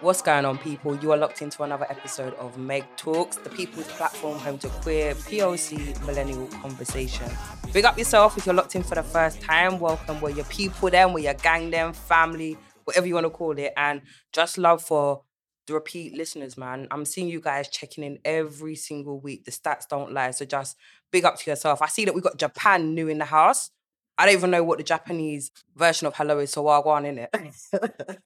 What's going on, people? You are locked into another episode of Meg Talks, the people's platform home to queer, POC, millennial conversation. Big up yourself if you're locked in for the first time. Welcome. We're your people, then, we're your gang, then family, whatever you want to call it. And just love for the repeat listeners, man. I'm seeing you guys checking in every single week. The stats don't lie. So just big up to yourself. I see that we got Japan new in the house. I don't even know what the Japanese version of hello is, so wagwan in it.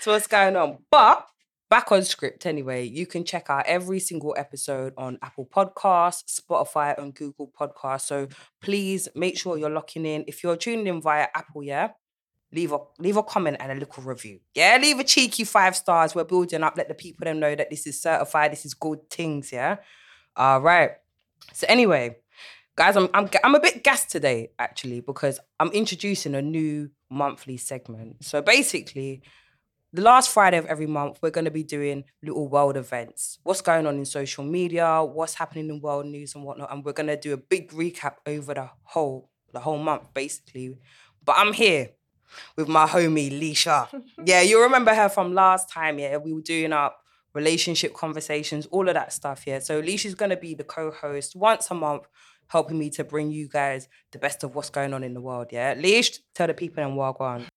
so what's going on? But back on script anyway, you can check out every single episode on Apple Podcasts, Spotify, and Google Podcasts. So please make sure you're locking in. If you're tuning in via Apple, yeah, leave a leave a comment and a little review. Yeah, leave a cheeky five stars. We're building up. Let the people them know that this is certified. This is good things. Yeah. All right. So anyway, guys, I'm I'm I'm a bit gassed today actually because I'm introducing a new monthly segment. So basically. The last Friday of every month, we're going to be doing little world events. What's going on in social media? What's happening in world news and whatnot? And we're going to do a big recap over the whole the whole month, basically. But I'm here with my homie Leisha. yeah, you remember her from last time. Yeah, we were doing up relationship conversations, all of that stuff. Yeah, so Leisha's gonna be the co-host once a month, helping me to bring you guys the best of what's going on in the world. Yeah, Leish, tell the people in Wagwan.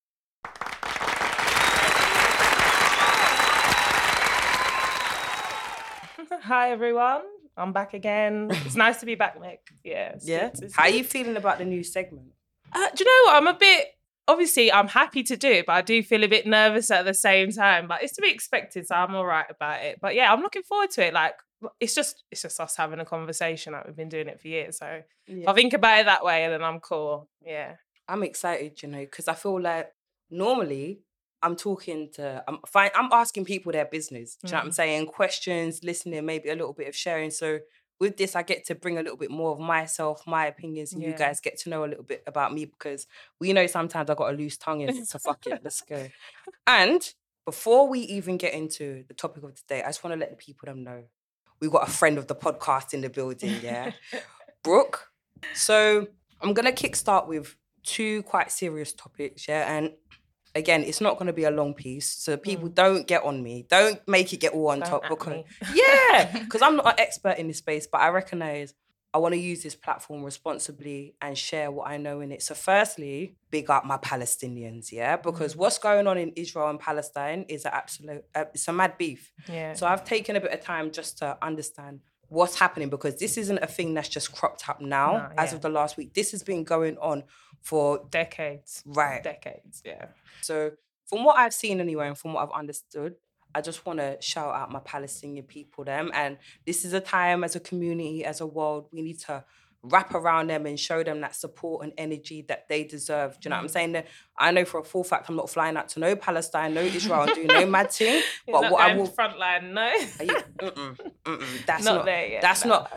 Hi everyone, I'm back again. It's nice to be back, Mick. Yeah. it's Yeah, good, it's how good. you feeling about the new segment? Uh, do you know what? I'm a bit. Obviously, I'm happy to do it, but I do feel a bit nervous at the same time. But it's to be expected, so I'm all right about it. But yeah, I'm looking forward to it. Like, it's just it's just us having a conversation. Like we've been doing it for years. So if I think about it that way, and then I'm cool. Yeah. I'm excited, you know, because I feel like normally I'm talking to, I'm fine, I'm asking people their business. Do you know what I'm Mm. saying? Questions, listening, maybe a little bit of sharing. So with this, I get to bring a little bit more of myself, my opinions, and you guys get to know a little bit about me because we know sometimes I got a loose tongue and so fuck it, let's go. And before we even get into the topic of today, I just want to let the people them know we got a friend of the podcast in the building, yeah. Brooke. So I'm gonna kickstart with two quite serious topics, yeah. And again, it's not gonna be a long piece, so people don't get on me. Don't make it get all on Don't top because yeah, because I'm not an expert in this space, but I recognize I want to use this platform responsibly and share what I know in it. So, firstly, big up my Palestinians, yeah, because what's going on in Israel and Palestine is an absolute, uh, it's a mad beef. Yeah. So I've taken a bit of time just to understand what's happening because this isn't a thing that's just cropped up now No, as of the last week. This has been going on for decades. right. Decades. Yeah. So from what I've seen anyway and from what I've understood, I just want to shout out my Palestinian people them. And this is a time as a community, as a world, we need to wrap around them and show them that support and energy that they deserve. Do you know what I'm mm. saying? I know for a full fact I'm not flying out to no Palestine, no Israel, and doing no mad thing. But what I will front line, no. are you, mm-mm, mm-mm, that's not, not, there yet. that's no. not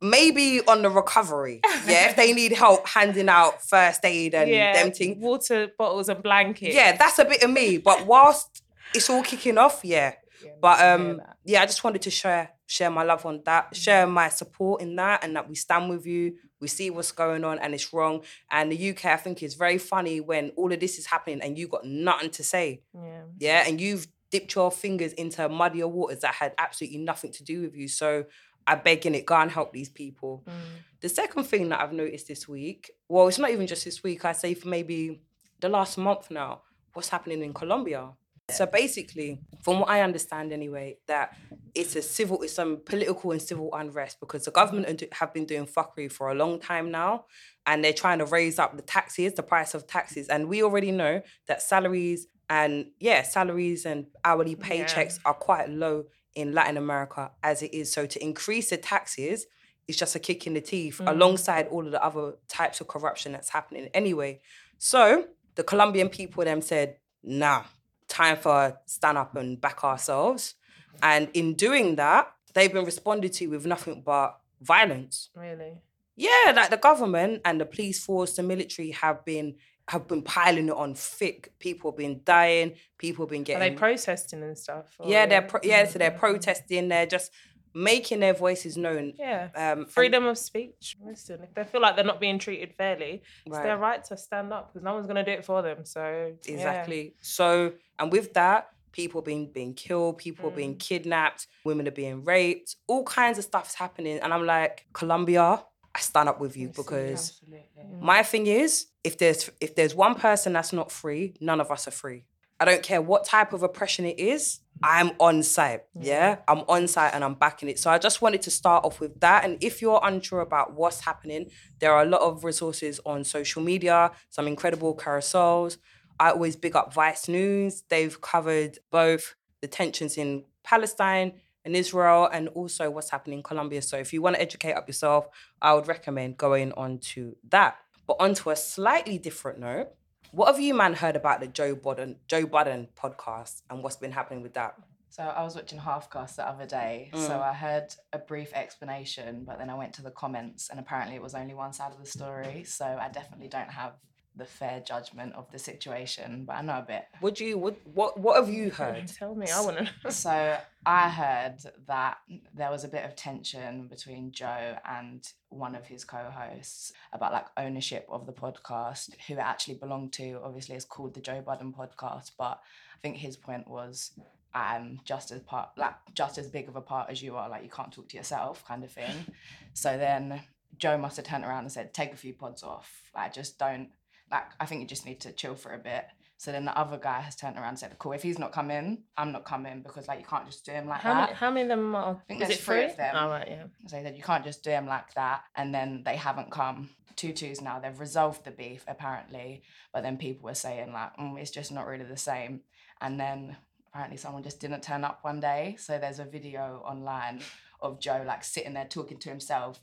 maybe on the recovery. Yeah, if they need help handing out first aid and yeah, them things. water bottles and blankets. Yeah, that's a bit of me. But whilst it's all kicking off, yeah. Yeah, But um, yeah, I just wanted to share share my love on that, share my support in that, and that we stand with you. We see what's going on, and it's wrong. And the UK, I think, is very funny when all of this is happening, and you got nothing to say. yeah. Yeah, and you've dipped your fingers into muddier waters that had absolutely nothing to do with you. So I beg in it, go and help these people. Mm. The second thing that I've noticed this week, well, it's not even just this week, I say for maybe the last month now, what's happening in Colombia. So basically, from what I understand anyway, that it's a civil, it's some political and civil unrest because the government have been doing fuckery for a long time now, and they're trying to raise up the taxes, the price of taxes, and we already know that salaries and yeah, salaries and hourly Yeah. paychecks are quite low in Latin America as it is. So to increase the taxes is just a kick in the teeth Mm. alongside all of the other types of corruption that's happening anyway. So the Colombian people them said, nah, time for stand up and back ourselves. And in doing that, they've been responded to with nothing but violence. Really? Yeah, like the government and the police force, the military have been have been piling it on thick. People have been dying. People have been getting. Are they protesting and stuff? or- yeah, they're pro- yeah, so they're Mm. protesting. They're just making their voices known. Yeah. Um, and- Freedom of speech. Listen, if they feel like they're not being treated fairly, it's their right to stand up because no one's going to do it for them. So yeah. Exactly. So, and with that, people being being killed, people being Mm. kidnapped, women are being raped, all kinds of stuff's happening. And I'm like, Colombia, I stand up with you because absolutely. my thing is, if there's if there's one person that's not free, none of us are free. I don't care what type of oppression it is. I'm on site. Yeah, I'm on site and I'm backing it. So I just wanted to start off with that. And if you're unsure about what's happening, there are a lot of resources on social media, some incredible carousels. I always big up Vice News. They've covered both the tensions in Palestine and Israel and also what's happening in Colombia. So if you want to educate up yourself, I would recommend going on to that. But onto a slightly different note, what have you man heard about the Joe Budden Joe Budden podcast and what's been happening with that? So I was watching Halfcast the other day. So Mm. I heard a brief explanation, but then I went to the comments and apparently it was only one side of the story. So I definitely don't have the fair judgment of the situation, but I know a bit. Would you what what what have you heard? Tell me, I want to. So I heard that there was a bit of tension between Joe and one of his co-hosts about like ownership of the podcast, who it actually belonged to. Obviously, it's called the Joe Budden podcast, but I think his point was I'm just as part like just as big of a part as you are, like you can't talk to yourself, kind of thing. So then Joe must have turned around and said, take a few pods off. Like just don't like I think you just need to chill for a bit. So then the other guy has turned around and said, Cool, if he's not coming, I'm not coming because like you can't just do him like How that. many, how many of them are? I think is there's three of them. Oh, right, yeah. So he said you can't just do him like that. And then they haven't come. Two twos now. They've resolved the beef apparently, but then people were saying like mm, it's just not really the same. And then apparently someone just didn't turn up one day. So there's a video online of Joe like sitting there talking to himself.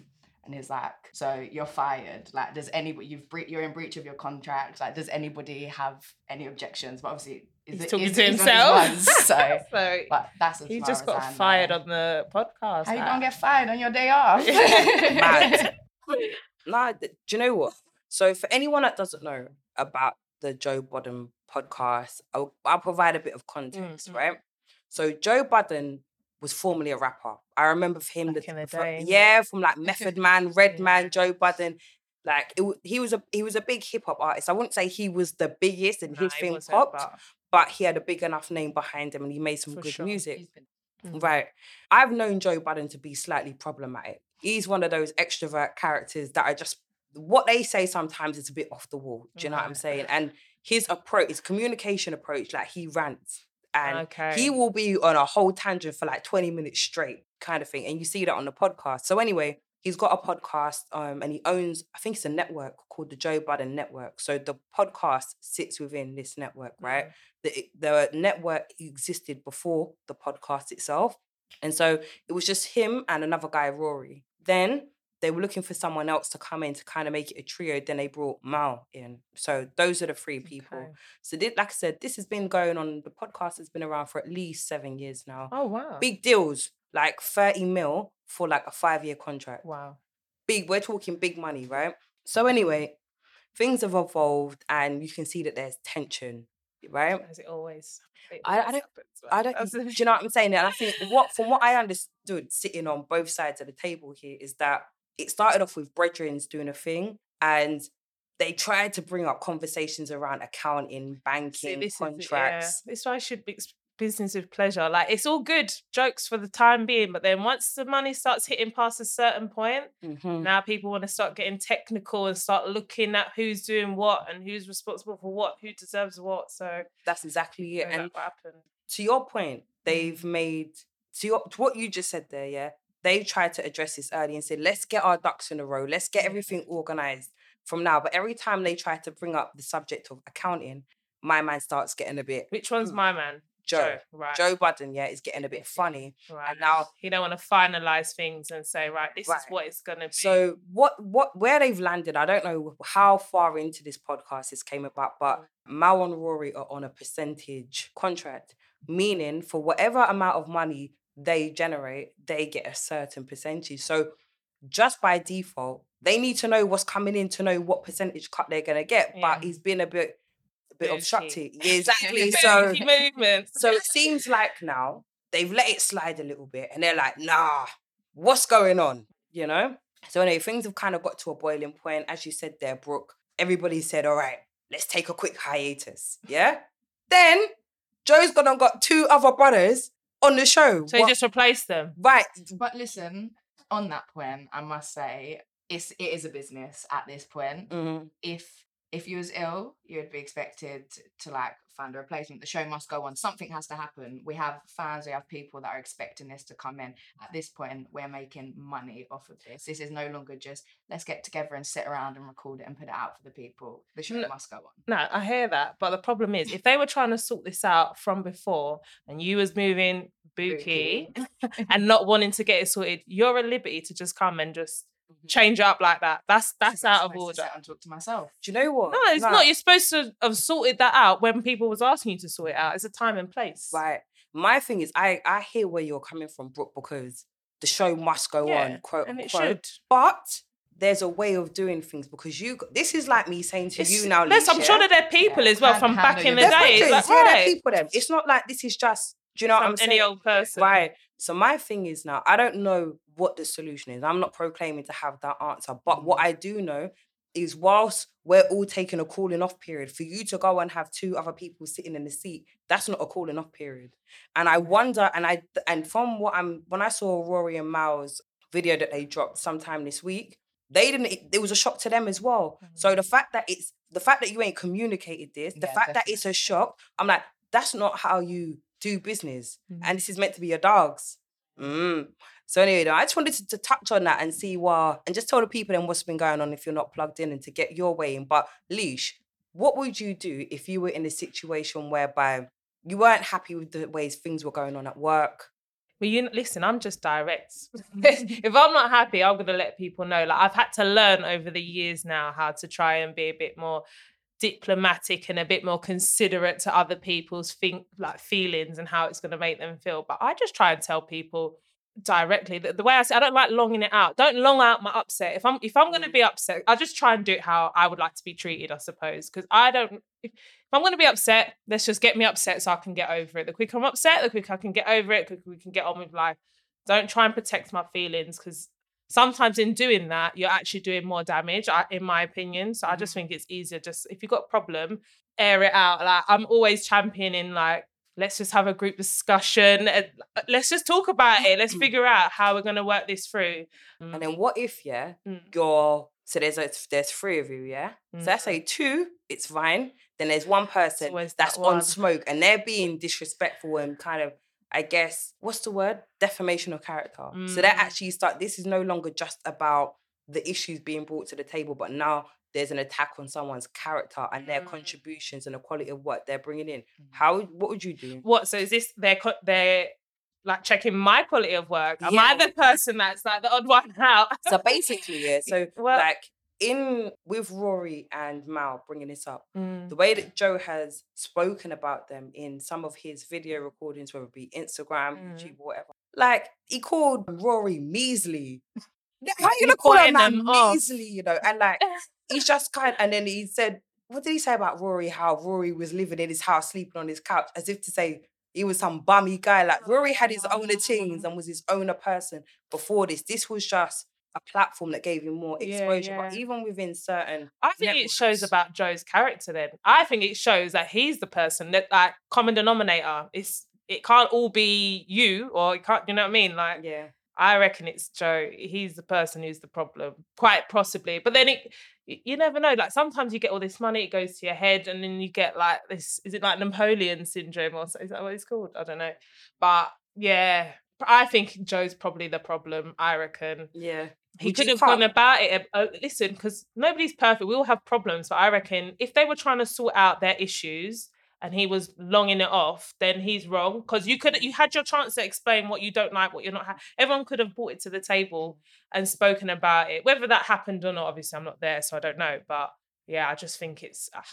And he's like, "So you're fired. Like, does anybody you've bre- you're in breach of your contract? Like, does anybody have any objections?" But obviously, He's it- talking it's- to it's one of his himself. ones, so, so but that's as he just got I fired know. on the podcast. How you like. gonna get fired on your day off? Mad. Nah, do you know what? So for anyone that doesn't know about the Joe Budden podcast, I'll, I'll provide a bit of context, mm. right? So Joe Budden was formerly a rapper. I remember him Back the fro- day. yeah, from like Method Man, Red. Man, Joe Budden. Like it, he was a he was a big hip hop artist. I wouldn't say he was the biggest and Nah, his thing popped, but but he had a big enough name behind him and he made some For good sure. music. Mm. Right. I've known Joe Budden to be slightly problematic. He's one of those extrovert characters that are just what they say sometimes is a bit off the wall. Do you know what I'm saying? And his approach, his communication approach, like he rants and Okay. he will be on a whole tangent for like 20 minutes straight, kind of thing. And you see that on the podcast. So anyway, he's got a podcast um, and he owns, I think it's a network called the Joe Budden Network. So the podcast sits within this network, right? the, the network existed before the podcast itself. And so it was just him and another guy, Rory. Then they were looking for someone else to come in to kind of make it a trio. Then they brought Mal in. So those are the three people. Okay. So thi- like I said, this has been going on, the podcast has been around for at least seven years now. Oh wow. Big deals, like 30 mil for like a five year contract Wow. big we're talking big money right so anyway things have evolved and you can see that there's tension right As it always. it I- I don't- happens, I don't. Do you know what I'm saying? And I think what, from what I understood, sitting on both sides of the table here, is that it started off with brethrens doing a thing, and they tried to bring up conversations around accounting, See, banking, this is yeah, contracts. This why I should be business with pleasure. Like it's all good jokes for the time being, but then once the money starts hitting past a certain point, Mhm. now people want to start getting technical and start looking at who's doing what and who's responsible for what, who deserves what. So That's exactly it. And what happened. to your point, Mm. they've made to your to what you just said there, yeah. They tried to address this early and said, let's get our ducks in a row, let's get everything organized from now. But every time they try to bring up the subject of accounting, my man starts getting a bit Which one's Mm. my man? Joe. Right. Joe Budden, yeah, is getting a bit funny. Right. And now he don't want to finalize things and say, right, this Right. is what it's gonna be. So what what where they've landed, I don't know how far into this podcast this came about, but Mal and Rory are on a percentage contract, meaning for whatever amount of money they generate, they get a certain percentage. So just by default, they need to know what's coming in to know what percentage cut they're gonna get. Yeah. But he's been a bit a bit Bougie. obstructive. Yeah, exactly. so so it seems like now they've let it slide a little bit and they're like, nah, what's going on? You know? So anyway, things have kind of got to a boiling point. As you said there, Brooke, everybody said, all right, let's take a quick hiatus. Yeah? Then Joe's gone and got two other brothers on the show. So you What- just replaced them. right. But listen, on that point, I must say it's it is a business at this point. Mhm. If if you was ill, you would be expected to like find a replacement. The show must go on. Something has to happen. We have fans, we have people that are expecting this to come in. At this point, we're making money off of this. This is no longer just let's get together and sit around and record it and put it out for the people. The show No. must go on. No, I hear that, but the problem is, if they were trying to sort this out from before, and you was moving bookie and not wanting to get it sorted, you're at liberty to just come and just. Mm-hmm. change up like that. That's that's out of order. sit and talk to myself. Do you know what? No, it's Nah. not. You're supposed to have sorted that out when people was asking you to sort it out. It's a time and place. Right. My thing is, I I hear where you're coming from, Brooke, because the show must go Yeah, on, quote and it unquote. should. But there's a way of doing things because you. This is like me saying to It's- you now. Listen, I'm sure that there are people Yeah, as well from back in the day. veterans, Like, yeah, right, people them. It's not like this is just. Do you know what I'm saying? any old person. Right. So my thing is now, I don't know what the solution is. I'm not proclaiming to have that answer, but what I do know is whilst we're all taking a calling off period, for you to go and have two other people sitting in the seat, that's not a calling off period. And I wonder, and I and from what I'm when I saw Rory and Mal's video that they dropped sometime this week, they didn't. It, it was a shock to them as well. So the fact that it's the fact that you ain't communicated this, the Yeah, fact that it's a shock, I'm like, that's not how you do business. Mhm. And this is meant to be your dogs. Mm. So anyway, I just wanted to, to touch on that and see why, and just tell the people then what's been going on if you're not plugged in and to get your way in. But Leash, what would you do if you were in a situation whereby you weren't happy with the ways things were going on at work? Well, you listen. I'm just direct. if I'm not happy, I'm gonna let people know. Like I've had to learn over the years now how to try and be a bit more diplomatic and a bit more considerate to other people's think like feelings and how it's gonna make them feel. But I just try and tell people directly the, the way I say I don't like longing it out. Don't long out my upset. If I'm if I'm gonna Mm. be upset, I just try and do it how I would like to be treated. I suppose because I don't. If, if I'm going to be upset, let's just get me upset so I can get over it. The quicker I'm upset, the quicker I can get over it, the quicker we can get on with life. Don't try and protect my feelings because sometimes in doing that, you're actually doing more damage, in my opinion. So I just think it's easier just if you've got a problem, air it out. Like I'm always championing like, let's just have a group discussion. uh, Let's just talk about it. Let's figure out how we're going to work this through. And then what if, yeah, Mm. you're so there's a, there's three of you, yeah. So let's say two, it's fine. Then there's one person that that's on smoke and they're being disrespectful and kind of, I guess, what's the word? Defamation of character. So they Mm. actually start. This is no longer just about the issues being brought to the table, but now there's an attack on someone's character and their Mm. contributions and the quality of what they're bringing in. Mm. How? What would you do? What? So is this their their like checking my quality of work? Am I the person that's like the odd one out? So basically, yeah. So Well- like in with Rory and Mal bringing this up, Mm. the way that Joe has spoken about them in some of his video recordings, whether it be Instagram, Mm. YouTube, whatever. Like he called Rory measly. Yeah, How you He's gonna call a biting man off. measly? You know, and like he's just kind. And then he said, "What did he say about Rory? How Rory was living in his house, sleeping on his couch, as if to say." He was some bummy guy. Like Rory had his own things ah. and was his own person before this. This was just a platform that gave him more Yeah, exposure. But even within certain I think it shows about Joe's character. Then I think it shows that he's the person that like common denominator. It's it can't all be you or it can't. You know what I mean? Like Yeah. I reckon it's Joe. He's the person who's the problem, quite possibly. But then it, you never know. Like sometimes you get all this money, it goes to your head, and then you get like this. Is it like Napoleon syndrome or? Is that what it's called? I don't know. But yeah, I think Joe's probably the problem. I reckon Yeah. he could have gone about it. Uh, listen, because nobody's perfect. We all have problems. But I reckon if they were trying to sort out their issues and he was longing it off, then he's wrong. Because you could, you had your chance to explain what you don't like, what you're not. Ha- Everyone could have brought it to the table and spoken about it. Whether that happened or not, obviously I'm not there, so I don't know. But yeah, I just think it's. ah.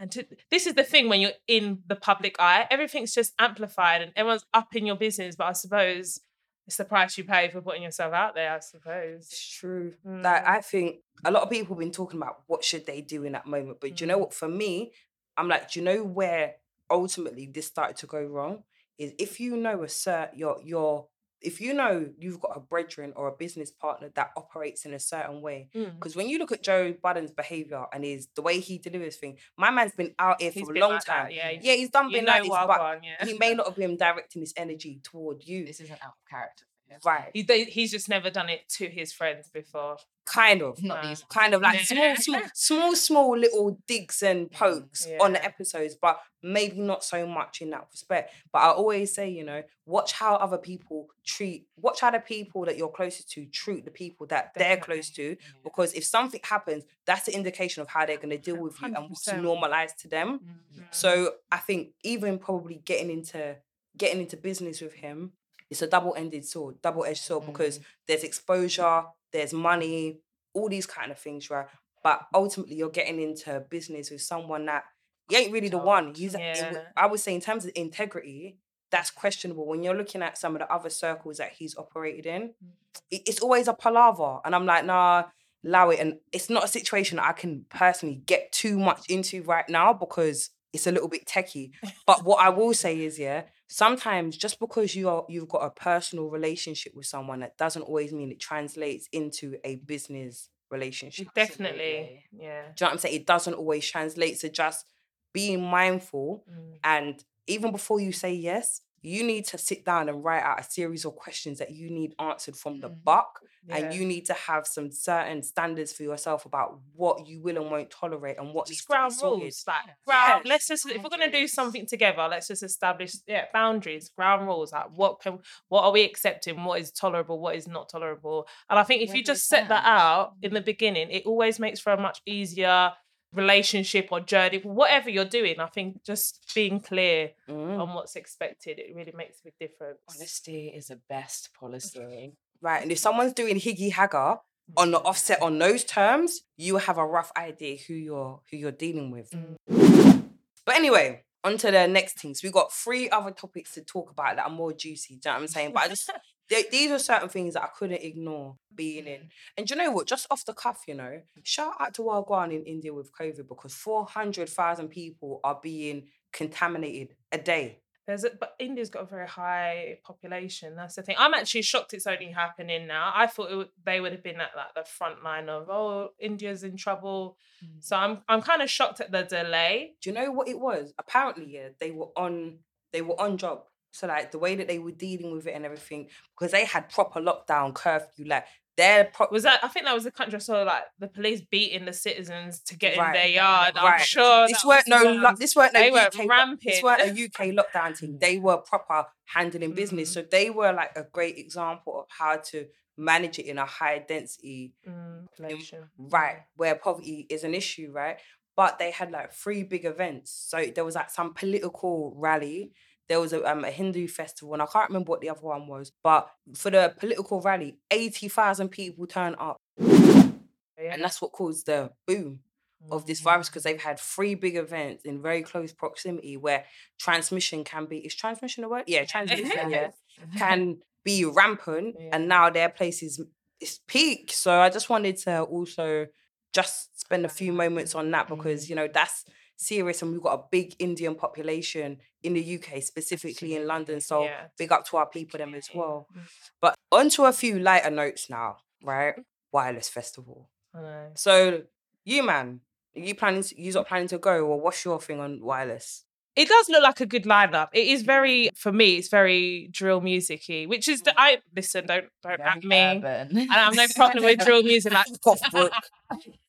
and to, this is the thing when you're in the public eye, everything's just amplified and everyone's up in your business. But I suppose it's the price you pay for putting yourself out there. I suppose. It's true. Like Mm. I think a lot of people have been talking about what should they do in that moment. But do you know Mm. what? For me, I'm like, do you know where ultimately this started to go wrong? Is if you know a cert, your your if you know you've got a brethren or a business partner that operates in a certain way, Mm. because when you look at Joe Budden's behavior and his the way he delivers things, my man's been out here He's for a long like that, time. yeah. yeah, he's done been like this, but yeah. he may not have been directing his energy toward you. This isn't out of character. Right. He, they, he's just never done it to his friends before. Kind of. Not Nah. these. Kind of like Yeah. small, small, small, small little digs and pokes on the episodes, but maybe not so much in that respect. But I always say, you know, watch how other people treat, watch how the people that you're closest to treat the people that they're close to. Definitely. Because if something happens, that's an indication of how they're going to deal with you and what's 100%. normalized to them. Mm. So I think even probably getting into getting into business with him, it's a double-ended sword, double-edged sword because mm. there's exposure, there's money, all these kind of things, right? But ultimately, you're getting into business with someone that he ain't really the one. He's, Yeah. I would say, in terms of integrity, that's questionable. When you're looking at some of the other circles that he's operated in, mm. it's always a palaver, and I'm like, nah, allow it. And it's not a situation I can personally get too much into right now because it's a little bit techie. But what I will say is, yeah, sometimes just because you are you've got a personal relationship with someone, that doesn't always mean it translates into a business relationship. Definitely. Yeah. Do you know what I'm saying? It doesn't always translate. So just being mindful Mm. and even before you say yes, you need to sit down and write out a series of questions that you need answered from the Mhm. buck. Yeah. And you need to have some certain standards for yourself about what you will and won't tolerate and what needs just to be ground sorted. rules, like ground. Yeah. Let's just if we're gonna do something together, let's just establish yeah boundaries, ground rules. Like what can what are we accepting? What is tolerable? What is not tolerable? And I think if Where you just set that out in the beginning, it always makes for a much easier relationship or journey, whatever you're doing. I think just being clear Mm. on what's expected, it really makes a big difference. Honesty is the best policy. Right. And if someone's doing higgy hagger on the offset on those terms, you have a rough idea who you're who you're dealing with. But anyway, on to the next things. We got three other topics to talk about that are more juicy. Do you know what I'm saying? But I just th- these are certain things that I couldn't ignore being in. Mm. And do you know what? Just off the cuff, you know, shout out to Wagwan in India with COVID because 400,000 people are being contaminated a day. There's a, but India's got a very high population. That's the thing. I'm actually shocked it's only happening now. I thought would, they would have been at like the front line of oh India's in trouble. So mm. I'm I'm kind of shocked at the delay. Do you know what it was? Apparently, yeah, they were on they were on job. So like the way that they were dealing with it and everything, because they had proper lockdown curfew, like their pro- Was that I think that was the country I saw like the police beating the citizens to get Right. in their yard. I'm Right. sure this weren't no lo- this weren't no They were UK lo- this weren't a UK lockdown thing. They were proper handling business. Mm. So they were like a great example of how to manage it in a high density Mm, right where poverty is an issue right but they had like three big events so there was like some political rally there was a, um, a hindu festival and i can't remember what the other one was but for the political rally 80000 people turned up. And that's what caused the boom of this Mm. virus because they've had three big events in very close proximity where transmission can be is transmission a word? Yeah transmission yeah can be rampant Yeah. and now their place is is peak. So i just wanted to also just spend a few moments on that because you know that's serious and we've got a big indian population in the uk specifically in london so Yeah. big up to our people them as well Mm. but onto a few lighter notes now right wireless festival I so you man are you planning to, you not planning to go or what's your thing on wireless It does look like a good lineup. It is very, for me, it's very drill musicy, which is the I listen. Don't don't at me. And I have no problem with drill music. Like Cough book.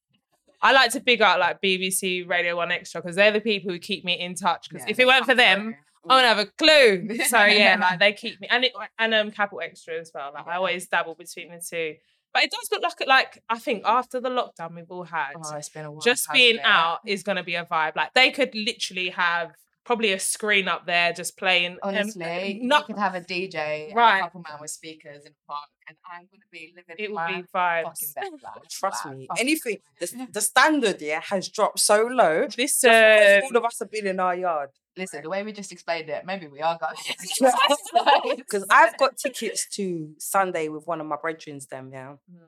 I like to big up like BBC Radio One Extra because they're the people who keep me in touch. Because if it weren't for them, I wouldn't have a clue. So yeah, like they keep me and it, and um Capital Extra as well. Like I always dabble between the two. But it does look like like I think after the lockdown we've all had, Oh, it's been a while. just being out is gonna be a vibe. Like they could literally have probably a screen up there just playing. um, Honestly, not you could have a DJ, Right. a couple man with speakers in a park, and I'm gonna be living it would my be fucking best life. Trust Like, me. fucking Anything the, the standard yeah has dropped so low. just because Listen, all of us have been in our yard. Listen, the way we just explained it, maybe we are going. Because I've got tickets to Sunday with one of my brethrens, them, yeah. Mm.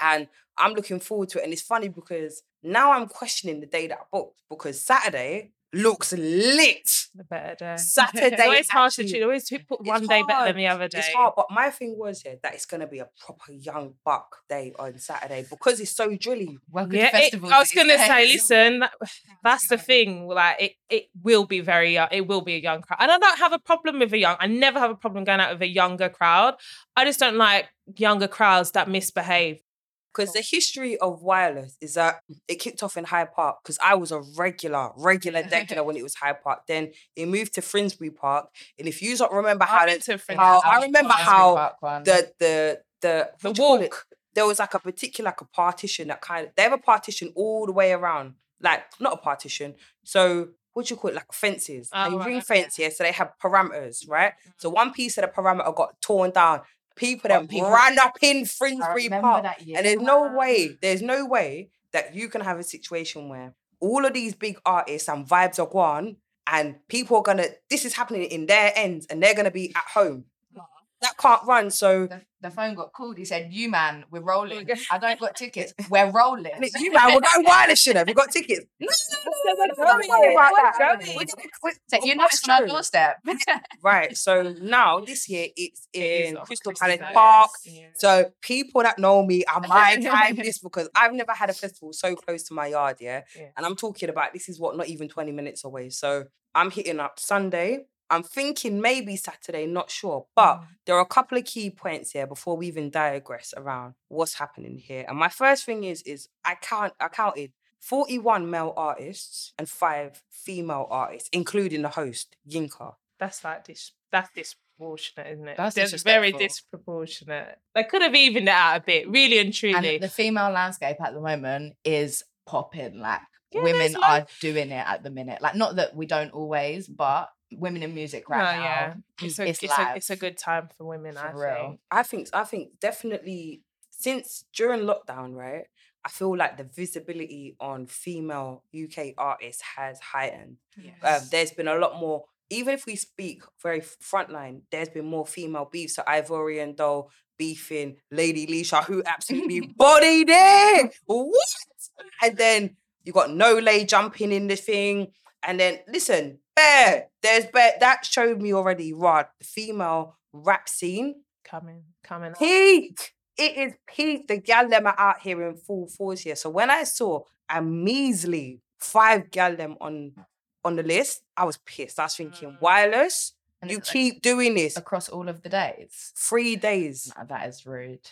And I'm looking forward to it. And it's funny because now I'm questioning the day that I booked because Saturday, looks lit. The better day. Saturday. It's always hard to actually- choose. Always put It's one day better than the other day. It's hard, but my thing was yeah, that it's gonna be a proper young buck day on Saturday because it's so drilly. Welcome Yeah, to it, I was gonna say, days. listen, that, that's the thing. Like, it, it will be very young. It will be a young crowd, and I don't have a problem with a young. I never have a problem going out with a younger crowd. I just don't like younger crowds that misbehave. Because the history of wireless is that it kicked off in Hyde Park because I was a regular, regular degular when it was Hyde Park. Then it moved to Finsbury Park. And if you don't remember how, I've to how I I remember how the the the The what do you call it? walk. There was like a particular like a partition that kind of they have a partition all the way around. Like not a partition. So what do you call it? Like fences. Oh, they right, ring okay. fence, yeah. So they have parameters, right? So one piece of the parameter got torn down. People that people- ran up in I Finsbury Park. And there's no way, there's no way that you can have a situation where all of these big artists and vibes are gone and people are gonna, this is happening in their ends and they're gonna be at home. That can't run. So The, the phone got called. He said, "You man, we're oh rolling. I don't got tickets. We're rolling." you man, we're going wireless, you know. We got tickets. No, no, no, no, no, don't worry about. We're We're going. we're- So you know it's on our doorstep. Right. So now this year it's in off Crystal Palace, Park. yeah. So people that know me, I might time this because I've never had a festival so close to my yard, yeah. Yeah. And I'm talking about this is what not even 20 minutes away. So I'm hitting up Sunday. I'm thinking maybe Saturday, not sure. But Mm. there are a couple of key points here before we even digress around what's happening here. And my first thing is is I count I counted 41 male artists and five female artists, including the host, Yinka. That's like this. That's disproportionate, isn't it? That's That's very disproportionate. They could have evened it out a bit, really and truly. And the female landscape at the moment is popping. Like Yeah, women there's are doing it at the minute. Like not that we don't always, but women in music right No, now. yeah. It's a, it's it's, a, it's a good time for women, For I real. think. I think I think definitely since during lockdown, right? I feel like the visibility on female UK artists has heightened. Um, there's been a lot more. Even if we speak very frontline, there's been more female beefs. So Ivorian Doll beefing Lady Leshurr, who absolutely bodied it. What? And then you got No Lay jumping in the thing. And then listen, Bear, there's Bear. That showed me already, Rod, the female rap scene coming, coming. peak. It is peak. The gal them are out here in full force here. So when I saw a measly five gal them on on the list, I was pissed. I was thinking, Mm. wireless, And you keep doing this across all of the days. three days. Nah, that is rude.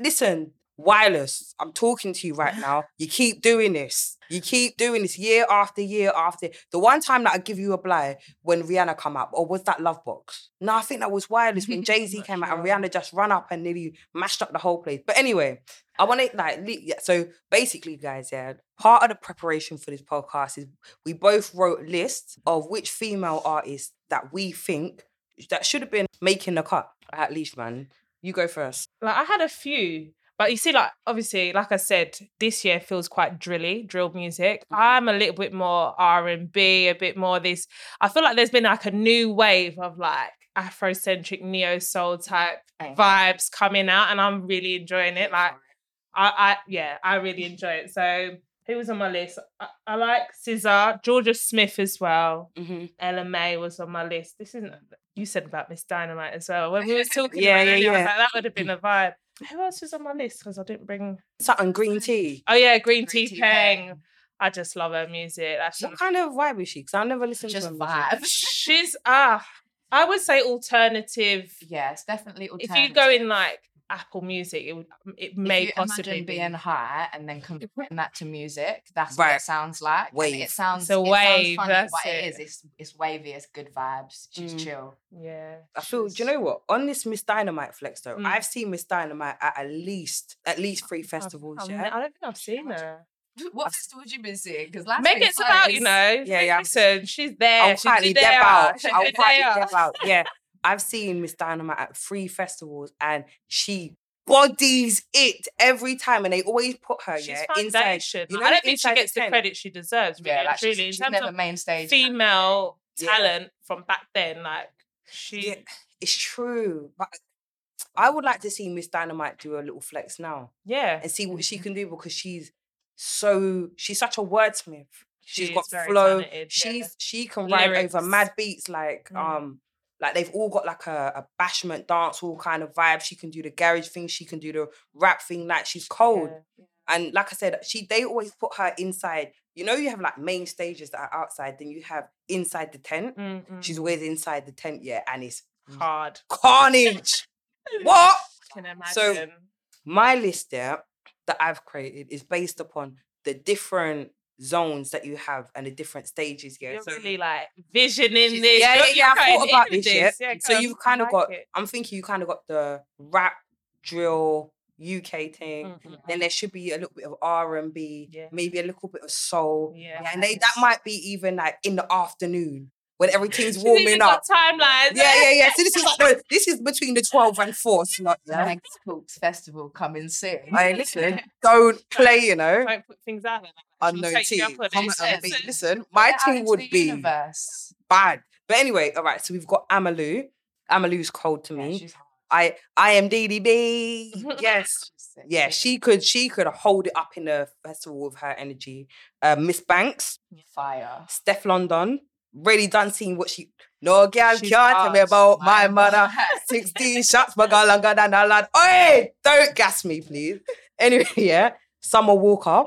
Listen, wireless. I'm talking to you right now. You keep doing this. You keep doing this year after year after. The one time that I give you a blight when Rihanna come up, or oh, was that Lovebox? No, I think that was wireless when Jay Z came out and. Rihanna just ran up and nearly mashed up the whole place. But anyway, I want to like yeah. So basically, guys, yeah, part of the preparation for this podcast is we both wrote lists of which female artists that we think that should have been making the cut. At least, man. You go first. Like I had a few, but you see, like obviously, like I said, this year feels quite drilly, drill music. Mm-hmm. I'm a little bit more R and B, a bit more this. I feel like there's been like a new wave of like Afrocentric neo soul type vibes coming out, and I'm really enjoying it. Like I, I yeah, I really enjoy it. So who was on my list? I, I like SZA, Jorja Smith as well. Mm-hmm. Ella Mai was on my list. This isn't you said about Miss Dynamite as well. When we were talking Yeah, about it, yeah, I was like, that would have been a vibe. Who else is on my list? Because I didn't bring Something green tea. Oh yeah, Green, Green Tea Tea Peng. Peng. I just love her music. That's What kind of vibe is she? Because I never listened Just to her. music. vibes. she's ah I would say alternative. Yeah, it's definitely. If you go in like Apple Music, it would it may if you possibly be. being high and then comparing that to music, that's Right. what it sounds like. and Wave. It sounds. It's a it sounds wave, funny, that's but it it. is. It's it's wavy. It's good vibes. She's Mm. chill. yeah. I feel. Do you know what? On this Miss Dynamite flex though, Mm. I've seen Miss Dynamite at at least at least three I've- festivals. I've yeah. I don't think I've seen her. What festival have you been seeing? Because last Megan's about, you know. Yeah, yeah. Listen, she's there. I'll she's quietly there. dip out. I'll there. quietly dip out. Yeah. I've seen Miss Dynamite at three festivals and she bodies it every time and they always put her She's yeah inside. you I know, don't think she inside the gets the credit she deserves. Really, Yeah, like she's, in she's terms never main stage. female Yeah. talent from back then, like she. Yeah, it's true. But I would like to see Miss Dynamite do a little flex now Yeah, and see what she can do because she's so she's such a wordsmith. She's She got flow. talented, yeah. She's she can rhyme over mad beats like Mm. um like they've all got like a, a bashment dance all kind of vibe. She can do the garage thing. She can do the rap thing. Like she's cold. Yeah. And like I said, she they always put her inside. You know, you have like main stages that are outside, then you have inside the tent. Mm, mm. She's always inside the tent, yeah, and it's hard. carnage. what? Can imagine. So-. My list there that I've created is based upon the different zones that you have and the different stages. Yeah. You're so really like visioning this. Yeah, yeah, yeah. I thought about into this. Yeah. Yeah, so you've kind of like got. it. I'm thinking you kind of got the rap, drill, UK thing. Mm, mm, Then there should be a little bit of R and B, Yeah. maybe a little bit of soul. Yeah. and they that might be even like in the afternoon when everything's She's warming up. timelines. Yeah, yeah, yeah. So this is like the, this is between the twelve and four slot. The Yeah. Meg Talks Festival coming soon. Hey, listen, don't play. You know, Don't put things out there. like that. She'll unknown take you tea. up on it. Comment on the Listen, beat. Listen, Listen, my Get team would be universe. bad. But anyway, all right. So we've got Amalu. Amalu's cold to me. she's hard. I I am DDB. yes. She's Yeah, she could she could hold it up in the festival with her energy. Uh, Miss Banks, fire. Stefflon Don, really done seeing what she no girl She's can't tell me about my mother. 16 shots, but girl longer than a lad. Oi, don't gas me, please. Anyway, yeah. Summer Walker.